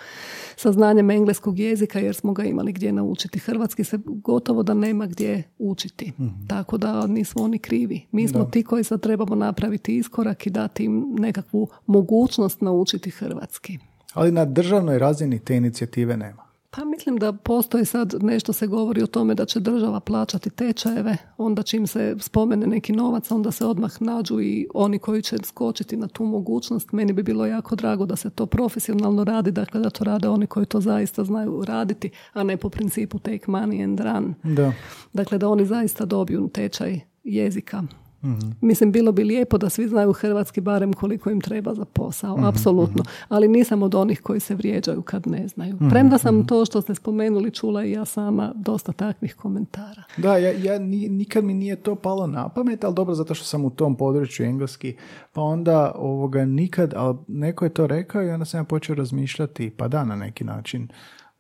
sa znanjem engleskog jezika jer smo ga imali gdje naučiti. Hrvatski se gotovo da nema gdje učiti. Mhm. Tako da nismo oni krivi. Mi smo ti koji sad trebamo napraviti iskorak i dati im nekakvu mogućnost naučiti hrvatski. Ali na državnoj razini te inicijative nema. Pa mislim da postoji sad nešto se govori o tome da će država plaćati tečajeve, onda čim se spomene neki novac, onda se odmah nađu i oni koji će skočiti na tu mogućnost. Meni bi bilo jako drago da se to profesionalno radi, dakle da to rade oni koji to zaista znaju raditi, a ne po principu take money and run. Da. Dakle da oni zaista dobiju tečaj jezika. Mm Mislim, bilo bi lijepo da svi znaju hrvatski barem koliko im treba za posao, mm apsolutno. Ali nisam od onih koji se vrijeđaju kad ne znaju. mm Premda sam mhm. to što ste spomenuli čula i ja sama dosta takvih komentara. Da, ja, ja nikad mi nije to palo na pamet, ali dobro zato što sam u tom području engleski, pa onda ovoga nikad, ali neko je to rekao i onda sam ja počeo razmišljati, pa da, na neki način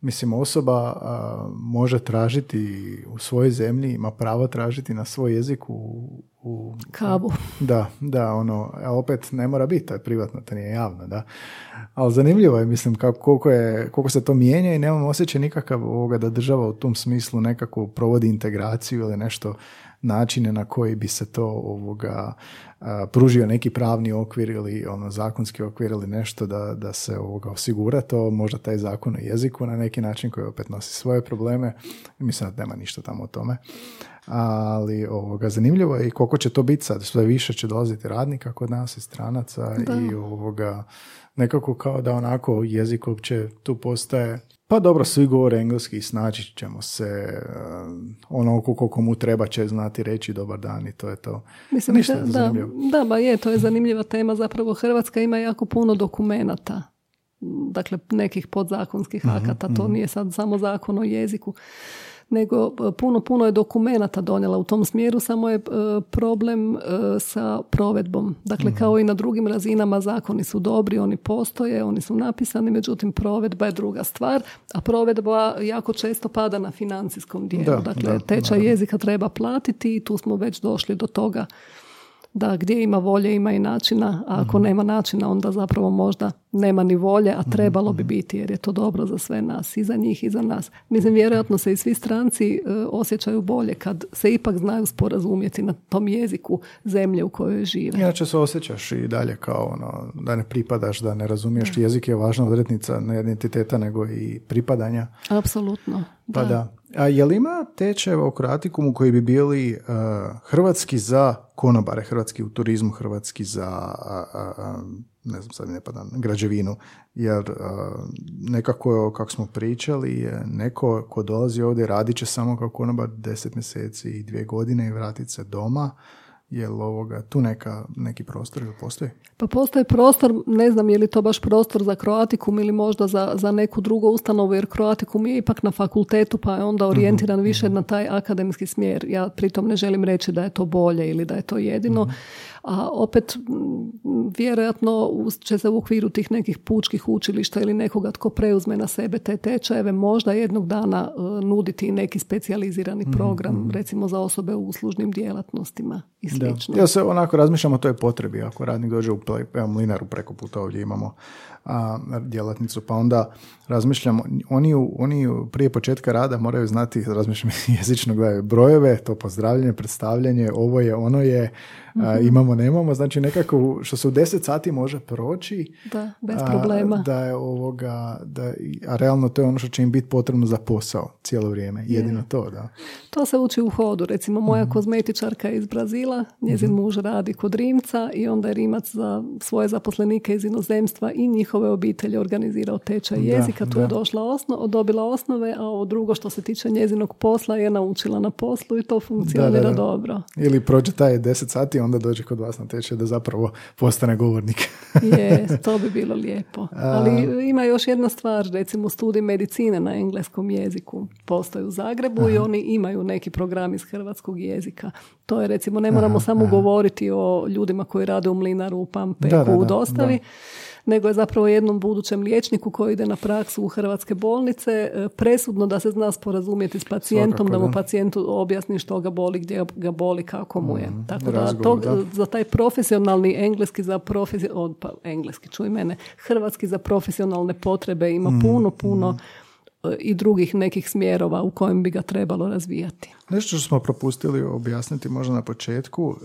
Mislim, osoba može tražiti u svojoj zemlji, ima pravo tražiti na svoj jezik u, u... Kavu. Da, da, ono, a opet ne mora biti, to je privatno, to nije javno, da. Ali zanimljivo je, mislim, kako, koliko, je, koliko se to mijenja i nemam osjećaj nikakav ovoga da država u tom smislu nekako provodi integraciju ili nešto načine na koji bi se to ovoga pružio neki pravni okvir ili ono zakonski okvir ili nešto da, da se ovoga osigura to, možda taj zakon o jeziku na neki način koji opet nosi svoje probleme. Mislim da nema ništa tamo o tome. Ali ovoga, zanimljivo je i koliko će to biti sad. Sve više će dolaziti radnika kod nas i stranaca i ovoga nekako kao da onako jezik uopće tu postaje pa dobro, svi govore engleski i snaći ćemo se, uh, ono koliko mu treba će znati reći dobar dan i to je to. Mislim, Ništa da, zanimljivo. da, ba je, to je zanimljiva tema. Zapravo Hrvatska ima jako puno dokumenata, dakle nekih podzakonskih mhm, akata, to mhm. nije sad samo zakon o jeziku nego e, puno, puno je dokumenata donijela u tom smjeru, samo je e, problem e, sa provedbom. Dakle, mhm. kao i na drugim razinama zakoni su dobri, oni postoje, oni su napisani, međutim provedba je druga stvar, a provedba jako često pada na financijskom dijelu. dakle, tečaj jezika treba platiti i tu smo već došli do toga da gdje ima volje ima i načina, a ako mhm. nema načina onda zapravo možda nema ni volje, a mhm, trebalo bi mhm. biti jer je to dobro za sve nas i za njih i za nas. Mislim, vjerojatno se i svi stranci e, osjećaju bolje kad se ipak znaju sporazumjeti na tom jeziku zemlje u kojoj žive. Inače se osjećaš i dalje kao ono, da ne pripadaš, da ne razumiješ. Jezik je važna odrednica ne identiteta nego i pripadanja. Apsolutno. Pa da. A je li ima tečajeva u Kroatikumu koji bi bili uh, hrvatski za konobare, hrvatski u turizmu, hrvatski za ne znam sad ne padam, građevinu, jer nekako kako smo pričali neko ko dolazi ovdje radit će samo kao konobar deset mjeseci i dvije godine i vratit se doma Je li ovoga, tu neka, neki prostor ili postoji? Pa postoji prostor, ne znam je li to baš prostor za Kroatikum ili možda za, za neku drugu ustanovu, jer Kroatikum je ipak na fakultetu pa je onda orijentiran Mhm, više na taj akademski smjer. Ja pritom ne želim reći da je to bolje ili da je to jedino, Mhm. A opet vjerojatno će se u okviru tih nekih pučkih učilišta ili nekoga tko preuzme na sebe te tečajeve možda jednog dana e, nuditi neki specijalizirani Mhm, program, recimo za osobe u uslužnim djelatnostima i Da. slično. Ja se onako razmišljam o toj potrebi. Ako radnik dođe u evo, mlinaru preko puta ovdje imamo a, djelatnicu, pa onda razmišljam, oni, oni prije početka rada moraju znati, razmišljam jezično gledaju brojeve, to pozdravljanje, predstavljanje, ovo je, ono je, a, Mhm. imamo, nemamo, znači nekako što se u 10 sati može proći, Da, bez a, problema. da je ovoga, da, a realno to je ono što će im biti potrebno za posao cijelo vrijeme, jedino to, da. To se uči u hodu. Recimo, moja kozmetičarka je iz Brazila, njezin muž radi kod Rimca i onda je Rimac za svoje zaposlenike iz inozemstva i njihove obitelji organizirao tečaj Da, jezika. Tu je da. došla osno, dobila osnove, a ovo drugo što se tiče njezinog posla je naučila na poslu i to funkcionira Da, da, da. dobro. Ili prođe taj 10 sati, onda dođe kod vas na tečaj da zapravo postane govornik. Je, to bi bilo lijepo. Ali ima još jedna stvar, recimo studij medicine na engleskom jeziku postoji u Zagrebu i oni imaju neki program iz hrvatskog jezika. To je recimo, ne moramo samo govoriti o ljudima koji rade u mlinaru, u Pampeku, Da, da, u dostavi, da. Nego je zapravo jednom budućem liječniku koji ide na praksu u hrvatske bolnice e, presudno da se zna sporazumjeti s pacijentom, Svakako, da mu da. pacijentu objasni što ga boli, gdje ga boli, kako mu je. Tako da, Mhm. razgovor, to, da. za taj profesionalni engleski za profesio, od, pa engleski čuj mene, hrvatski za profesionalne potrebe ima Mhm, puno, puno e, i drugih nekih smjerova u kojem bi ga trebalo razvijati. Nešto što smo propustili objasniti možda na početku, uh,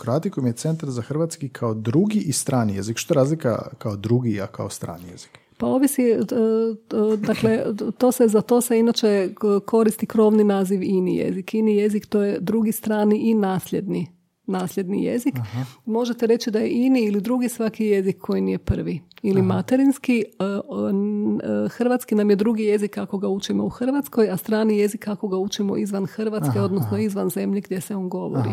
Croaticum je centar za hrvatski kao drugi i strani jezik. Što je razlika kao drugi, a kao strani jezik? Pa ovisi, e, e, dakle, to se, za to se inače koristi krovni naziv ini jezik. Ini jezik to je drugi strani i nasljedni nasljedni jezik. Možete reći da je ini ili drugi svaki jezik koji nije prvi. Ili materinski. E, on, e, Hrvatski nam je drugi jezik kako ga učimo u Hrvatskoj, a strani jezik kako ga učimo izvan Hrvatske, odnosno izvan zemlje gdje se on govori.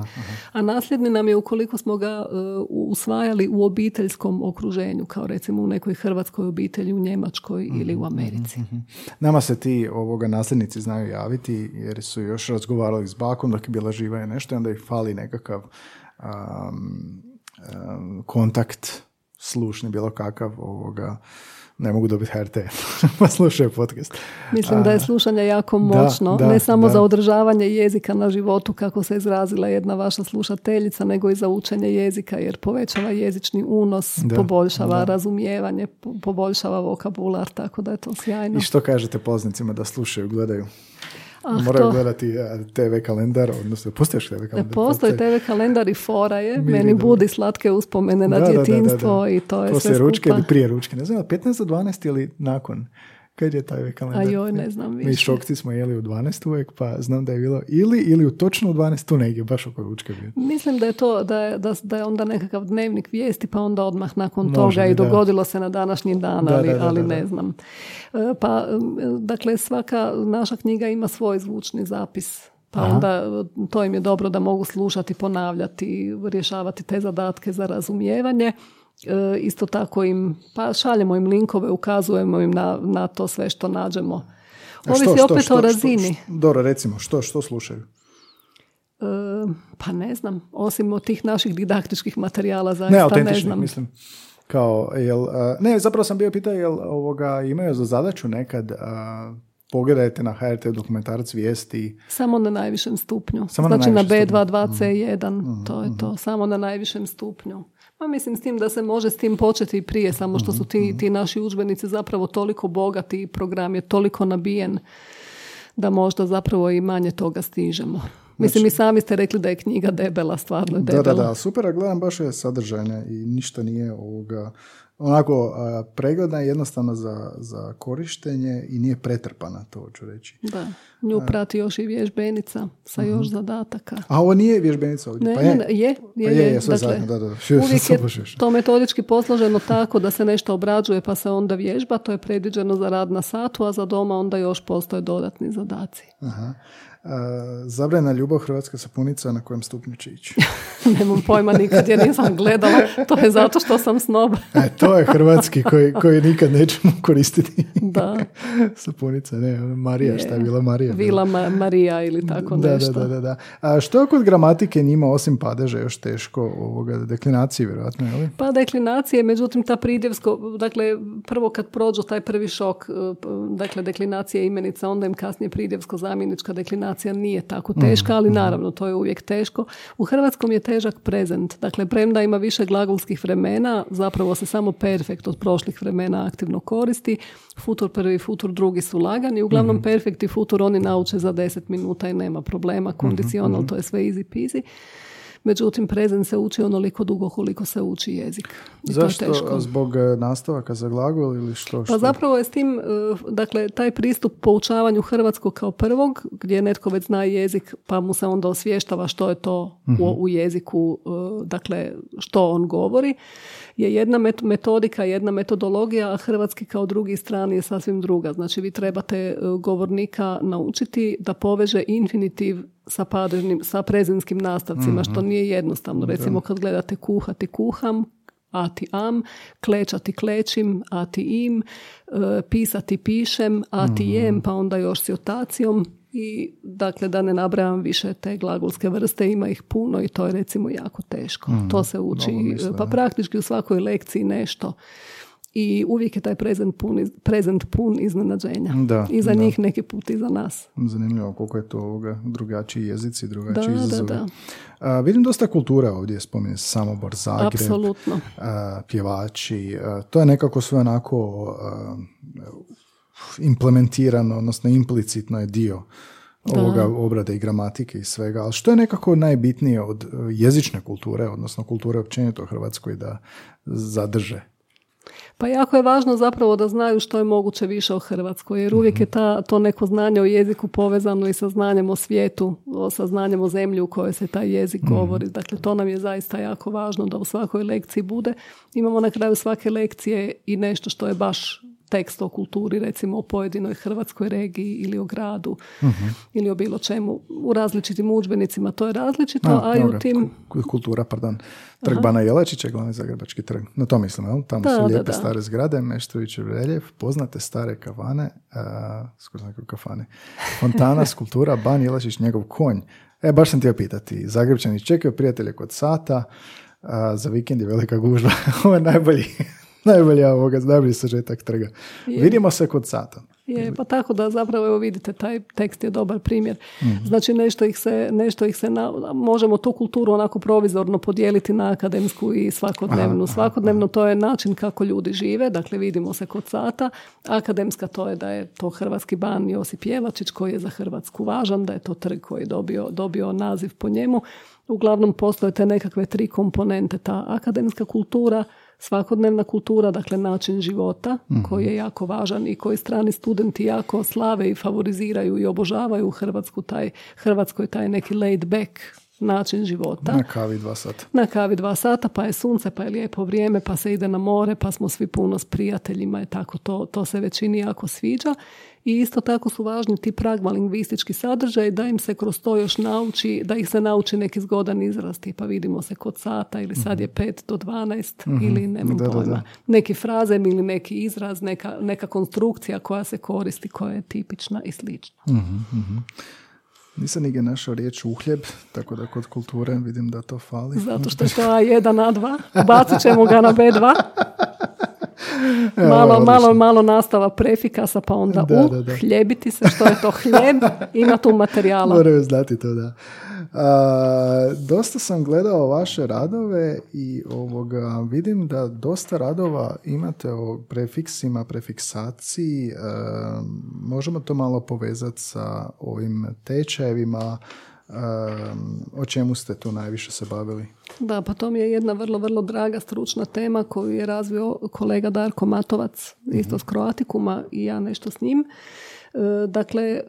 A nasljedni nam je ukoliko smo ga e, usvajali u obiteljskom okruženju, kao recimo u nekoj hrvatskoj obitelji, u Njemačkoj ili u Americi. Nama se ti ovoga nasljednici znaju javiti jer su još razgovarali s bakom dok je bila živa i nešto i onda ih fali nekakav um, um, kontakt slušni bilo kakav ovoga ne mogu dobiti HRT pa slušaju podcast. Mislim da je slušanje jako da, moćno, da, ne samo da. za održavanje jezika na životu, kako se izrazila jedna vaša slušateljica, nego i za učenje jezika, jer povećava jezični unos, Da, poboljšava da. razumijevanje, po- poboljšava vokabular, tako da je to sjajno. I što kažete poznicima da slušaju, gledaju? Ah, Moraju to- gledati eh, TV kalendar, odnosno postoji još TV kalendar? Postoji TV kalendar i fora je, Mi meni budi slatke uspomene na Da, da, da, da, djetinstvo da. i to je Poslije sve ručke skupa. ili prije ručke, ne znam, 15 do 12 ili nakon? Kad je taj kalendar? A joj, ne znam Mi više. šokci smo jeli u 12 uvijek, pa znam da je bilo ili, ili u točno u 12 tu negdje, baš oko ručke bio. Mislim da je to, da je, da, da je onda nekakav dnevnik vijesti, pa onda odmah nakon Može toga i biti, da. dogodilo se na današnji dan, Da, ali, da, da, ali da, da. ne znam. E, Pa, dakle, svaka naša knjiga ima svoj zvučni zapis. Pa Aha. onda to im je dobro da mogu slušati, ponavljati, rješavati te zadatke za razumijevanje. E, isto tako im, pa šaljemo im linkove, ukazujemo im na, na to sve što nađemo. Ovisi što, opet što, o razini. što- dobro, recimo, što, što slušaju? E, pa ne znam, osim od tih naših didaktičkih materijala Ne, zaista ne, autentičnih, znam. mislim. Kao, jel, a, ne, zapravo sam bio pitao, jel ovoga, imaju za zadaću nekad, a, pogledajte na HRT dokumentarac vijesti, Samo na najvišem stupnju. Samo na znači na, najvišem Mhm. B22C1, to je to, samo na najvišem stupnju. Pa mislim s tim da se može s tim početi i prije, samo što Mhm, su ti, ti naši udžbenici zapravo toliko bogati i program je toliko nabijen da možda zapravo i manje toga stižemo. Mislim, i sami ste rekli da je knjiga debela, stvarno je Znači- Da, debela. da, da, super, a gledam baš je sadržajna i ništa nije ovoga, onako pregledna je jednostavna za, za korištenje i nije pretrpana, to hoću reći. Da. Nju prati još i vježbenica sa još zadataka. A ovo nije vježbenica ovdje, Ne, pa je. ne, je, je, Pa je, je, sve dakle, da, da. Uvijek je to metodički posloženo tako da se nešto obrađuje pa se onda vježba, to je predviđeno za rad na satu, a za doma onda još postoje dodatni zadaci. Aha. Zabrana ljubav hrvatska sapunica na kojem stupnju će ići. Nemam pojma nikad jer nisam gledala. To je zato što sam snob. e, to je hrvatski koji, koji nikad nećemo koristiti. Da. Sapunica, ne, Marija, šta je bila Marija? Vila Marija ili tako da, nešto. Da, da, da. A što je kod gramatike njima osim padeža još teško ovoga deklinacije, vjerojatno, je li? Pa deklinacije, međutim ta pridjevsko, dakle, prvo kad prođu taj prvi šok, e, dakle, deklinacija imenica, onda im kasnije pridjevsko zamjenička deklinacija nije tako teška, ali mhm. naravno to je uvijek teško. U hrvatskom je težak prezent. Dakle, premda ima više glagolskih vremena, zapravo se samo perfekt od prošlih vremena aktivno koristi. Futur prvi i futur drugi su lagani. Uglavnom, mm perfekt i futur oni nauče za 10 minuta i nema problema. Mhm, Kondicional, mhm. to je sve easy peasy. Međutim, prezent se uči onoliko dugo koliko se uči jezik. I Zašto? To je teško. Zbog e, nastavaka za glagol ili što, pa što? Pa zapravo je s tim, e, dakle, taj pristup poučavanju hrvatskog kao prvog, gdje netko već zna jezik, pa mu se onda osvještava što je to u, mhm. u jeziku, e, dakle, što on govori je jedna metodika, jedna metodologija, a hrvatski kao drugi strani je sasvim druga. Znači vi trebate govornika naučiti da poveže infinitiv sa padežnim, sa prezinskim nastavcima, što mhm. nije jednostavno. Recimo kad gledate kuhati kuham, a ti am, klečati klečim, a ti im, e, pisati pišem, a ti mhm. jem, pa onda još s otacijom. I dakle da ne nabrajam više te glagolske vrste, ima ih puno i to je recimo jako teško. Mhm. To se uči pa praktički u svakoj lekciji nešto i uvijek je taj prezent pun, prezent pun iznenađenja. Da, I za njih neki put i za nas. Zanimljivo koliko je to ovoga drugačiji jezici, drugačiji da, izazovi. Da, da. vidim dosta kultura ovdje, spominje Samobor, Zagreb, Apsolutno. pjevači. to je nekako sve onako implementirano, odnosno implicitno je dio ovoga obrade i gramatike i svega. Ali što je nekako najbitnije od jezične kulture, odnosno kulture općenito u Hrvatskoj da zadrže pa jako je važno zapravo da znaju što je moguće više o Hrvatskoj, jer uvijek je ta, to neko znanje o jeziku povezano i sa znanjem o svijetu, sa znanjem o zemlji u kojoj se taj jezik mhm. govori. Dakle, to nam je zaista jako važno da u svakoj lekciji bude. Imamo na kraju svake lekcije i nešto što je baš tekst o kulturi, recimo o pojedinoj hrvatskoj regiji ili o gradu mhm. ili o bilo čemu. U različitim udžbenicima to je različito, a, i u tim... Kultura, pardon. Trg Bana Jelačića, glavni zagrebački trg. Na to mislim, jel? Tamo su lijepe stare zgrade, Meštrovićev reljef, poznate stare kavane, uh, skoro kafane, fontana, skulptura, Ban Jelačić, njegov konj. E, baš sam htio pitati, Zagrebčani čekaju prijatelje kod sata, za vikend je velika gužva. Ovo je najbolji najbolja ovoga, najbolji sažetak trga. Vidimo se kod sata. Je, pa tako da zapravo evo vidite, taj tekst je dobar primjer. Mhm. Znači nešto ih se, nešto ih se možemo tu kulturu onako provizorno podijeliti na akademsku i svakodnevnu. Svakodnevno to je način kako ljudi žive, dakle vidimo se kod sata. Akademska to je da je to hrvatski ban Josip Jelačić koji je za Hrvatsku važan, da je to trg koji je dobio, dobio naziv po njemu. Uglavnom postoje te nekakve tri komponente, ta akademska kultura, svakodnevna kultura, dakle način života mhm. koji je jako važan i koji strani studenti jako slave i favoriziraju i obožavaju u Hrvatsku taj, Hrvatskoj taj neki laid back način života. Na kavi dva sata. Na kavi dva sata, pa je sunce, pa je lijepo vrijeme, pa se ide na more, pa smo svi puno s prijateljima i tako to, to se većini jako sviđa. I isto tako su važni ti pragmalingvistički sadržaj da im se kroz to još nauči, da ih se nauči neki zgodan izraz, pa vidimo se kod sata ili sad je 5 do 12 mm ili nemam da, pojma. Da, Neki frazem ili neki izraz, neka, neka konstrukcija koja se koristi, koja je tipična i slična. mm Nisam nigdje našao riječ uhljeb, tako da kod kulture vidim da to fali. Zato što je to A1, A2. Bacit ćemo ga na B2. malo, malo, malo nastava prefikasa, pa onda da, u, da, hljebiti se, što je to hljeb, ima tu materijala. Moraju znati to, da. A, dosta sam gledao vaše radove i ovoga, vidim da dosta radova imate o prefiksima, prefiksaciji. možemo to malo povezati sa ovim tečajevima, o čemu ste tu najviše se bavili? Da, pa to mi je jedna vrlo, vrlo draga stručna tema koju je razvio kolega Darko Matovac, isto s Kroatikuma i ja nešto s njim. Dakle,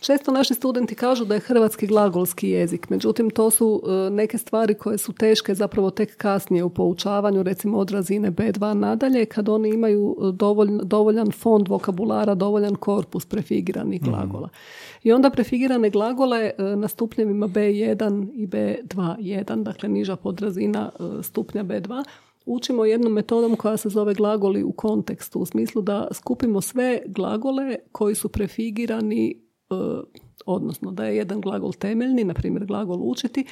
često naši studenti kažu da je hrvatski glagolski jezik, međutim to su e, neke stvari koje su teške zapravo tek kasnije u poučavanju, recimo od razine B2 nadalje, kad oni imaju dovoljan fond vokabulara, dovoljan korpus prefigiranih mhm. glagola. I onda prefigirane glagole e, na stupnjevima B1 i B2.1, dakle niža podrazina e, stupnja B2, učimo jednom metodom koja se zove glagoli u kontekstu, u smislu da skupimo sve glagole koji su prefigirani e, odnosno da je jedan glagol temeljni, na primjer glagol učiti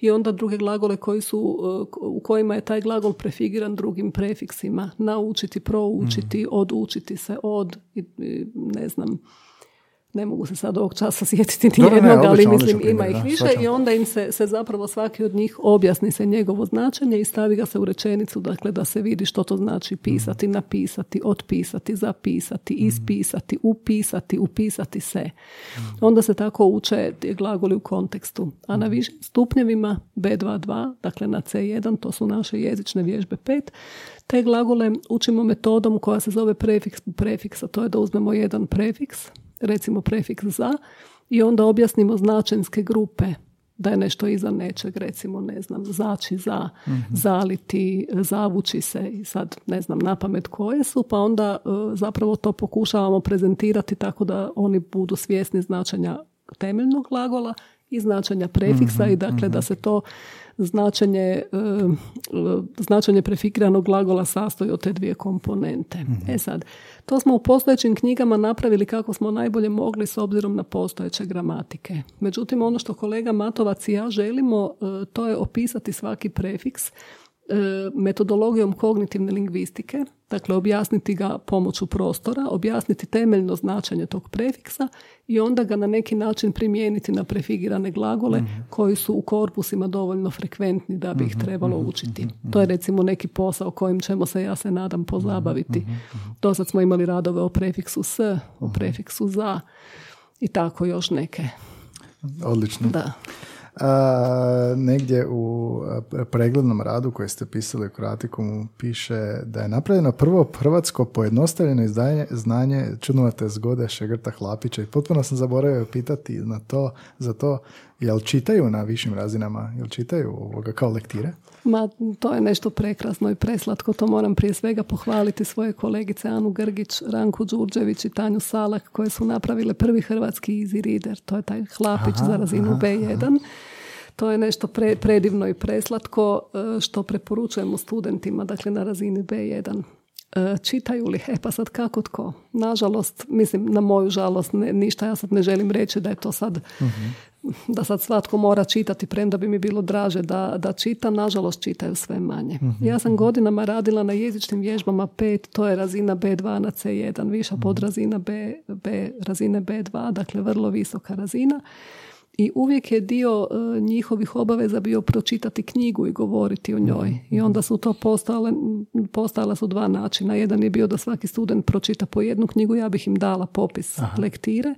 i onda druge glagole koji su, u kojima je taj glagol prefigiran drugim prefiksima, naučiti, proučiti, mm. odučiti se od, ne znam, ne mogu se sad ovog časa sjetiti ni jednog, ali mislim ima ih više i onda im se, se zapravo svaki od njih objasni se njegovo značenje i stavi ga se u rečenicu, dakle da se vidi što to znači pisati, napisati, otpisati, zapisati, mhm. ispisati, upisati, upisati se. Onda se tako uče glagoli u kontekstu. A na mhm. višim stupnjevima B22, dakle na C1, to su naše jezične vježbe 5, te glagole učimo metodom koja se zove prefiks prefiksa, to je da uzmemo jedan prefiks, recimo prefiks za i onda objasnimo značenske grupe da je nešto iza nečeg, recimo, ne znam, zaći za, mm zaliti, zavući se i sad ne znam na pamet koje su, pa onda e, zapravo to pokušavamo prezentirati tako da oni budu svjesni značenja temeljnog glagola i značenja prefiksa mhm, i dakle da mhm. se to značenje, e, značenje prefikiranog glagola sastoji od te dvije komponente. Mhm. E sad, to smo u postojećim knjigama napravili kako smo najbolje mogli s obzirom na postojeće gramatike. Međutim, ono što kolega Matovac i ja želimo, e, to je opisati svaki prefiks metodologijom kognitivne lingvistike, dakle objasniti ga pomoću prostora, objasniti temeljno značenje tog prefiksa i onda ga na neki način primijeniti na prefigirane glagole mhm. koji su u korpusima dovoljno frekventni da bi ih mhm, trebalo mhm, učiti. To je recimo neki posao kojim ćemo se, ja se nadam, pozabaviti. Do sad smo imali radove o prefiksu s, o prefiksu za i tako još neke. Odlično. Da negdje u preglednom radu koje ste pisali u Kroatikumu piše da je napravljeno prvo hrvatsko pojednostavljeno izdanje znanje čudnovate zgode Šegrta Hlapića i potpuno sam zaboravio pitati na to, za to jel čitaju na višim razinama, jel čitaju ovoga kao lektire? Ma, to je nešto prekrasno i preslatko. To moram prije svega pohvaliti svoje kolegice Anu Grgić, Ranku Đurđević i Tanju Salak koje su napravile prvi hrvatski easy reader. To je taj hlapić za razinu B1. To je nešto predivno i preslatko e, što preporučujemo studentima, dakle na razini B1. E, čitaju li? E pa sad kako tko? Nažalost, mislim na moju žalost ništa, ja sad ne želim reći da je to sad mhm da sad svatko mora čitati, premda bi mi bilo draže da, da čita, nažalost čitaju sve manje. Mhm. Ja sam godinama radila na jezičnim vježbama 5, to je razina B2 na C1, viša mhm. podrazina B, B, razine B2, dakle vrlo visoka razina. I uvijek je dio e, njihovih obaveza bio pročitati knjigu i govoriti o njoj. Mhm. I onda su to postale, postala su dva načina. Jedan je bio da svaki student pročita po jednu knjigu, ja bih im dala popis lektire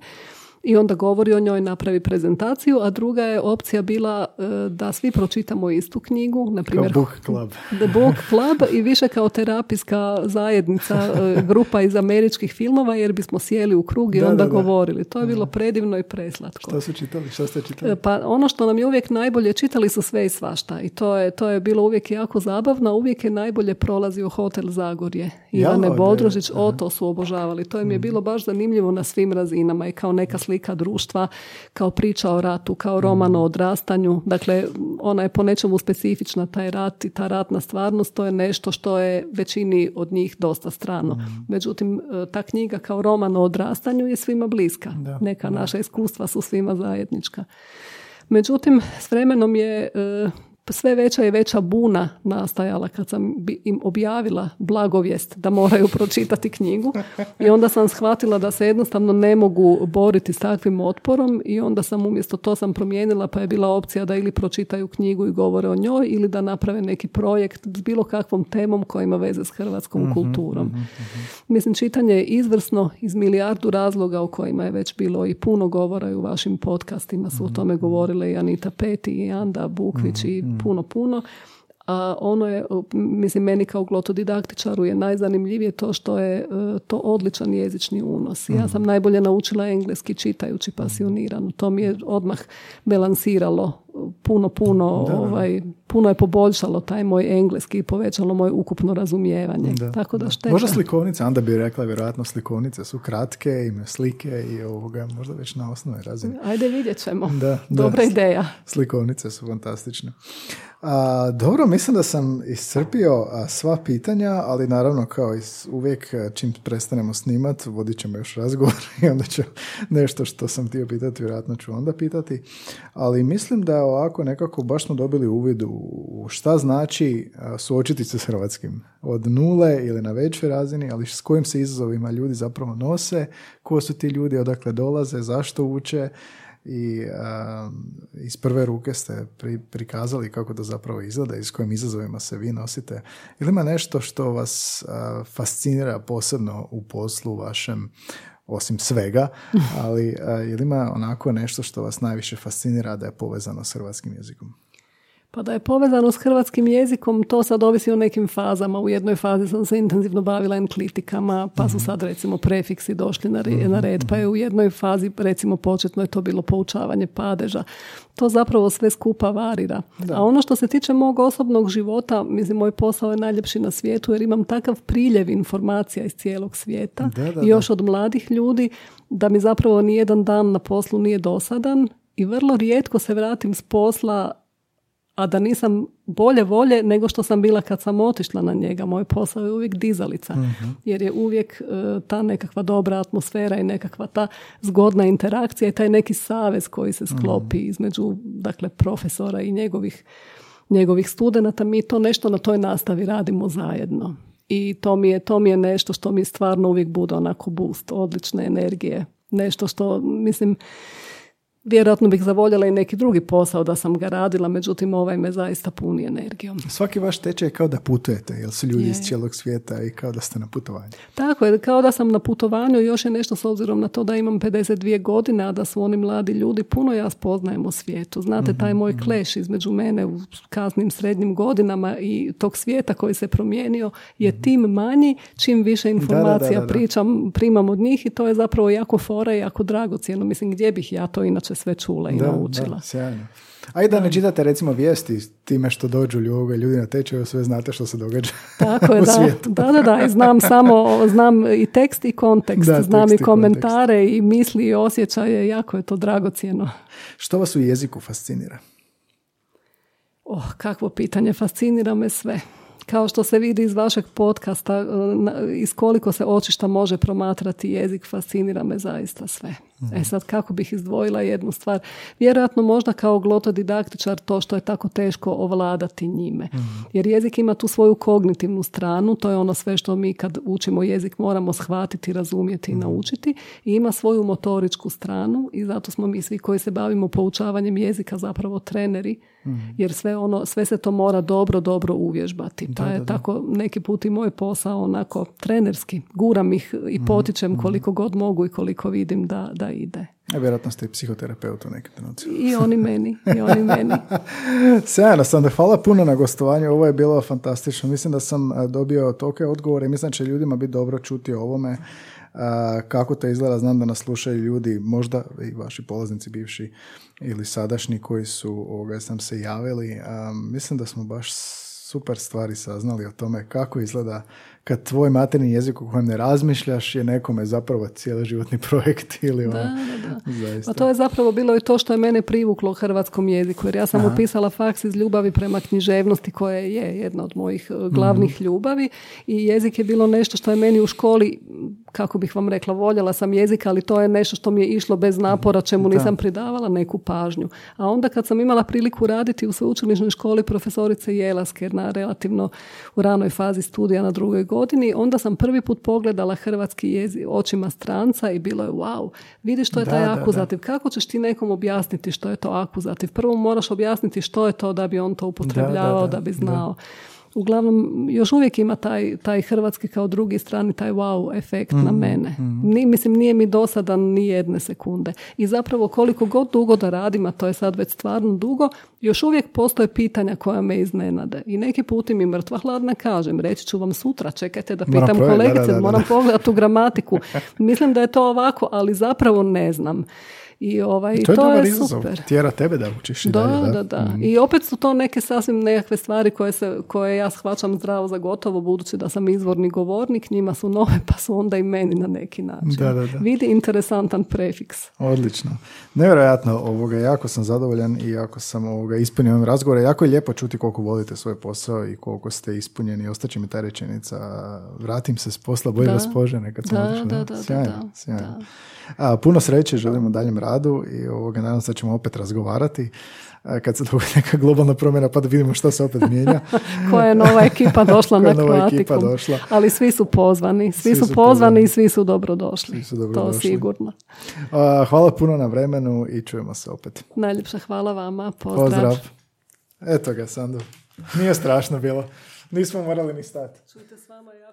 i onda govori o njoj, napravi prezentaciju, a druga je opcija bila e, da svi pročitamo istu knjigu, na primjer Book Club. The Book Club i više kao terapijska zajednica, e, grupa iz američkih filmova jer bismo sjeli u krug i onda govorili. To je bilo predivno i preslatko. Što su čitali? Što ste čitali? E, pa ono što nam je uvijek najbolje, čitali su sve i svašta i to je, to je bilo uvijek jako zabavno, uvijek je najbolje prolazio Hotel Zagorje. Ivane Bodrožić, o to su obožavali. To im je mhm. bilo baš zanimljivo na svim razinama i kao neka slika društva, kao priča o ratu, kao roman o odrastanju. Dakle, ona je po nečemu specifična, taj rat i ta ratna stvarnost, to je nešto što je većini od njih dosta strano. Mm. Međutim, e, ta knjiga kao roman o odrastanju je svima bliska. Neka naša iskustva su svima zajednička. Međutim, s vremenom je e, sve veća i veća buna nastajala kad sam im objavila blagovijest da moraju pročitati knjigu i onda sam shvatila da se jednostavno ne mogu boriti s takvim otporom i onda sam umjesto to sam promijenila pa je bila opcija da ili pročitaju knjigu i govore o njoj ili da naprave neki projekt s bilo kakvom temom koja ima veze s hrvatskom mhm, kulturom. Mhm, mhm. Mislim, čitanje je izvrsno iz milijardu razloga o kojima je već bilo i puno govora i u vašim podcastima su o tome govorile i Anita Peti i Anda Bukvić i puno, puno. a ono je, mislim, meni kao glotodidaktičaru je najzanimljivije to što je e, to odličan jezični unos. Ja mhm. sam najbolje naučila engleski čitajući pasionirano. To mi je odmah balansiralo puno, puno, ovaj, puno je poboljšalo taj moj engleski i povećalo moje ukupno razumijevanje. Da, Tako da, šteta. Možda slikovnice, onda bi rekla vjerojatno slikovnice su kratke, imaju slike i ovoga možda već na osnovnoj razini. Ajde vidjet ćemo. Da, Dobra ideja. Slikovnice su fantastične. A, dobro, mislim da sam iscrpio sva pitanja, ali naravno kao i uvijek čim prestanemo snimat, vodit ćemo još razgovor i onda ću nešto što sam htio pitati, vjerojatno ću onda pitati. Ali mislim da ovako nekako baš smo dobili uvid u šta znači suočiti se s hrvatskim. Od nule ili na većoj razini, ali s kojim se izazovima ljudi zapravo nose, ko su ti ljudi, odakle dolaze, zašto uče, i iz prve ruke ste prikazali kako to zapravo izgleda i s kojim izazovima se vi nosite. Ili ima nešto što vas fascinira posebno u poslu vašem, osim svega, ali ili ima onako nešto što vas najviše fascinira da je povezano s hrvatskim jezikom? Pa da je povezano s hrvatskim jezikom, to sad ovisi o nekim fazama. U jednoj fazi sam se intenzivno bavila enklitikama, pa su mhm. sad recimo prefiksi došli na red, na red, pa je u jednoj fazi recimo početno je to bilo poučavanje padeža. To zapravo sve skupa varira. A ono što se tiče mog osobnog života, mislim, moj posao je najljepši na svijetu jer imam takav priljev informacija iz cijelog svijeta i još od mladih ljudi da mi zapravo nijedan dan na poslu nije dosadan i vrlo rijetko se vratim s posla a da nisam bolje volje nego što sam bila kad sam otišla na njega. Moj posao je uvijek dizalica, mhm. jer je uvijek e, ta nekakva dobra atmosfera i nekakva ta zgodna interakcija i taj neki savez koji se sklopi mhm. između dakle, profesora i njegovih, njegovih studenata. Mi to nešto na toj nastavi radimo zajedno. I to mi je, to mi je nešto što mi stvarno uvijek bude onako boost, odlične energije. Nešto što, mislim, Vjerojatno bih zavoljela i neki drugi posao da sam ga radila, međutim ovaj me zaista puni energijom. Svaki vaš tečaj je kao da putujete, jer su ljudi iz cijelog svijeta i kao da ste na putovanju. Tako je, kao da sam na putovanju, još je nešto s obzirom na to da imam 52 godine, a da su oni mladi ljudi, puno ja spoznajem o svijetu. Znate, taj moj mhm, kleš između mene u kasnim srednjim godinama i tog svijeta koji se promijenio je mhm. tim manji, čim više informacija pričam, primam od njih i to je zapravo jako fora i jako dragocjeno. Mislim, gdje bih ja to inače sve čula i da, naučila. Da, sjajno. A i da ne čitate recimo vijesti time što dođu ljudi, ljudi na tečaju, sve znate što se događa Tako je, u da, svijetu. Da, da, da, i znam samo, znam i tekst i kontekst, znam i komentare i, misli i osjećaje, jako je to dragocjeno. Što vas u jeziku fascinira? Oh, kakvo pitanje, fascinira me sve kao što se vidi iz vašeg podcasta, e, iz koliko se očišta može promatrati jezik, fascinira me zaista sve. E sad, kako bih izdvojila jednu stvar? Vjerojatno možda kao glotodidaktičar to što je tako teško ovladati njime. Jer jezik ima tu svoju kognitivnu stranu, to je ono sve što mi kad učimo jezik moramo shvatiti, razumjeti i naučiti. I ima svoju motoričku stranu i zato smo mi svi koji se bavimo poučavanjem jezika zapravo treneri, jer sve, ono, sve se to mora dobro, dobro uvježbati. Pa je tako neki put i moj posao onako trenerski. Guram ih i potičem koliko god mogu i koliko vidim da, da ide. A vjerojatno ste i psihoterapeut u nekim I oni meni, i oni meni. Sjajno sam da hvala puno na gostovanju, ovo je bilo fantastično. Mislim da sam dobio toke odgovore i mislim da će ljudima biti dobro čuti o ovome. Kako to izgleda, znam da nas slušaju ljudi, možda i vaši polaznici bivši ili sadašnji koji su ovoga sam se javili. Mislim da smo baš super stvari saznali o tome kako izgleda kad tvoj materni jezik u kojem ne razmišljaš je nekome zapravo životni projekt ili ono, da, da, da. Pa to je zapravo bilo i to što je mene privuklo hrvatskom jeziku, jer ja sam Aha. upisala faks iz ljubavi prema književnosti koja je jedna od mojih e, glavnih mhm. ljubavi i jezik je bilo nešto što je meni u školi kako bih vam rekla, voljela sam jezik, ali to je nešto što mi je išlo bez napora, čemu nisam pridavala neku pažnju. A onda kad sam imala priliku raditi u sveučilišnoj školi profesorice Jelaske na relativno u ranoj fazi studija na drugoj godini, onda sam prvi put pogledala hrvatski jezik očima stranca i bilo je wow, vidi što je taj akuzativ. Kako ćeš ti nekom objasniti što je to akuzativ? Prvo moraš objasniti što je to da bi on to upotrebljavao, da, bi znao. Uglavnom još uvijek ima taj, taj hrvatski kao drugi strani, taj wow efekt na Mhm, mene. Ni, mislim, nije mi dosadan ni jedne sekunde. I zapravo koliko god dugo da radim, a to je sad već stvarno dugo, još uvijek postoje pitanja koja me iznenade. I neki puti mi mrtva hladna kažem, reći ću vam sutra, čekajte da Moram pitam kolegice, da, da, moram da. pogledati u gramatiku. Mislim da je to ovako, ali zapravo ne znam. I ovaj, To je to dobar je izazov. super. Tjera tebe da učiš i Da, dalje, da, da. I opet su to neke sasvim nekakve stvari koje, se, koje ja shvaćam zdravo za gotovo, budući da sam izvorni govornik, njima su nove, pa su onda i meni na neki način. Da, da, da. Vidi interesantan prefiks. Odlično. Nevjerojatno, ovoga, jako sam zadovoljan i jako sam ovoga, ispunio ovim razgovore. Jako je lijepo čuti koliko volite svoj posao i koliko ste ispunjeni. Ostaće mi ta rečenica, vratim se s posla, bolje Da. vas požene kad sam Da, da, da, da, Sjajno, da, sjajno. da. A, puno sreće, želim u daljem radu i ovoga, nadam se da ćemo opet razgovarati kad se dogodi neka globalna promjena pa da vidimo što se opet mijenja. Koja je nova ekipa došla na Kroatikum. došla. Ali svi su pozvani. Svi, Svi su, su pozvani pozvani. i svi su dobrodošli. Svi su to dobrodošli. sigurno. A, hvala puno na vremenu i čujemo se opet. Najljepša hvala vama. Pozdrav. Pozdrav. Eto ga, Sandu. Nije strašno bilo. Nismo morali ni stati. Čujte, s vama lijepo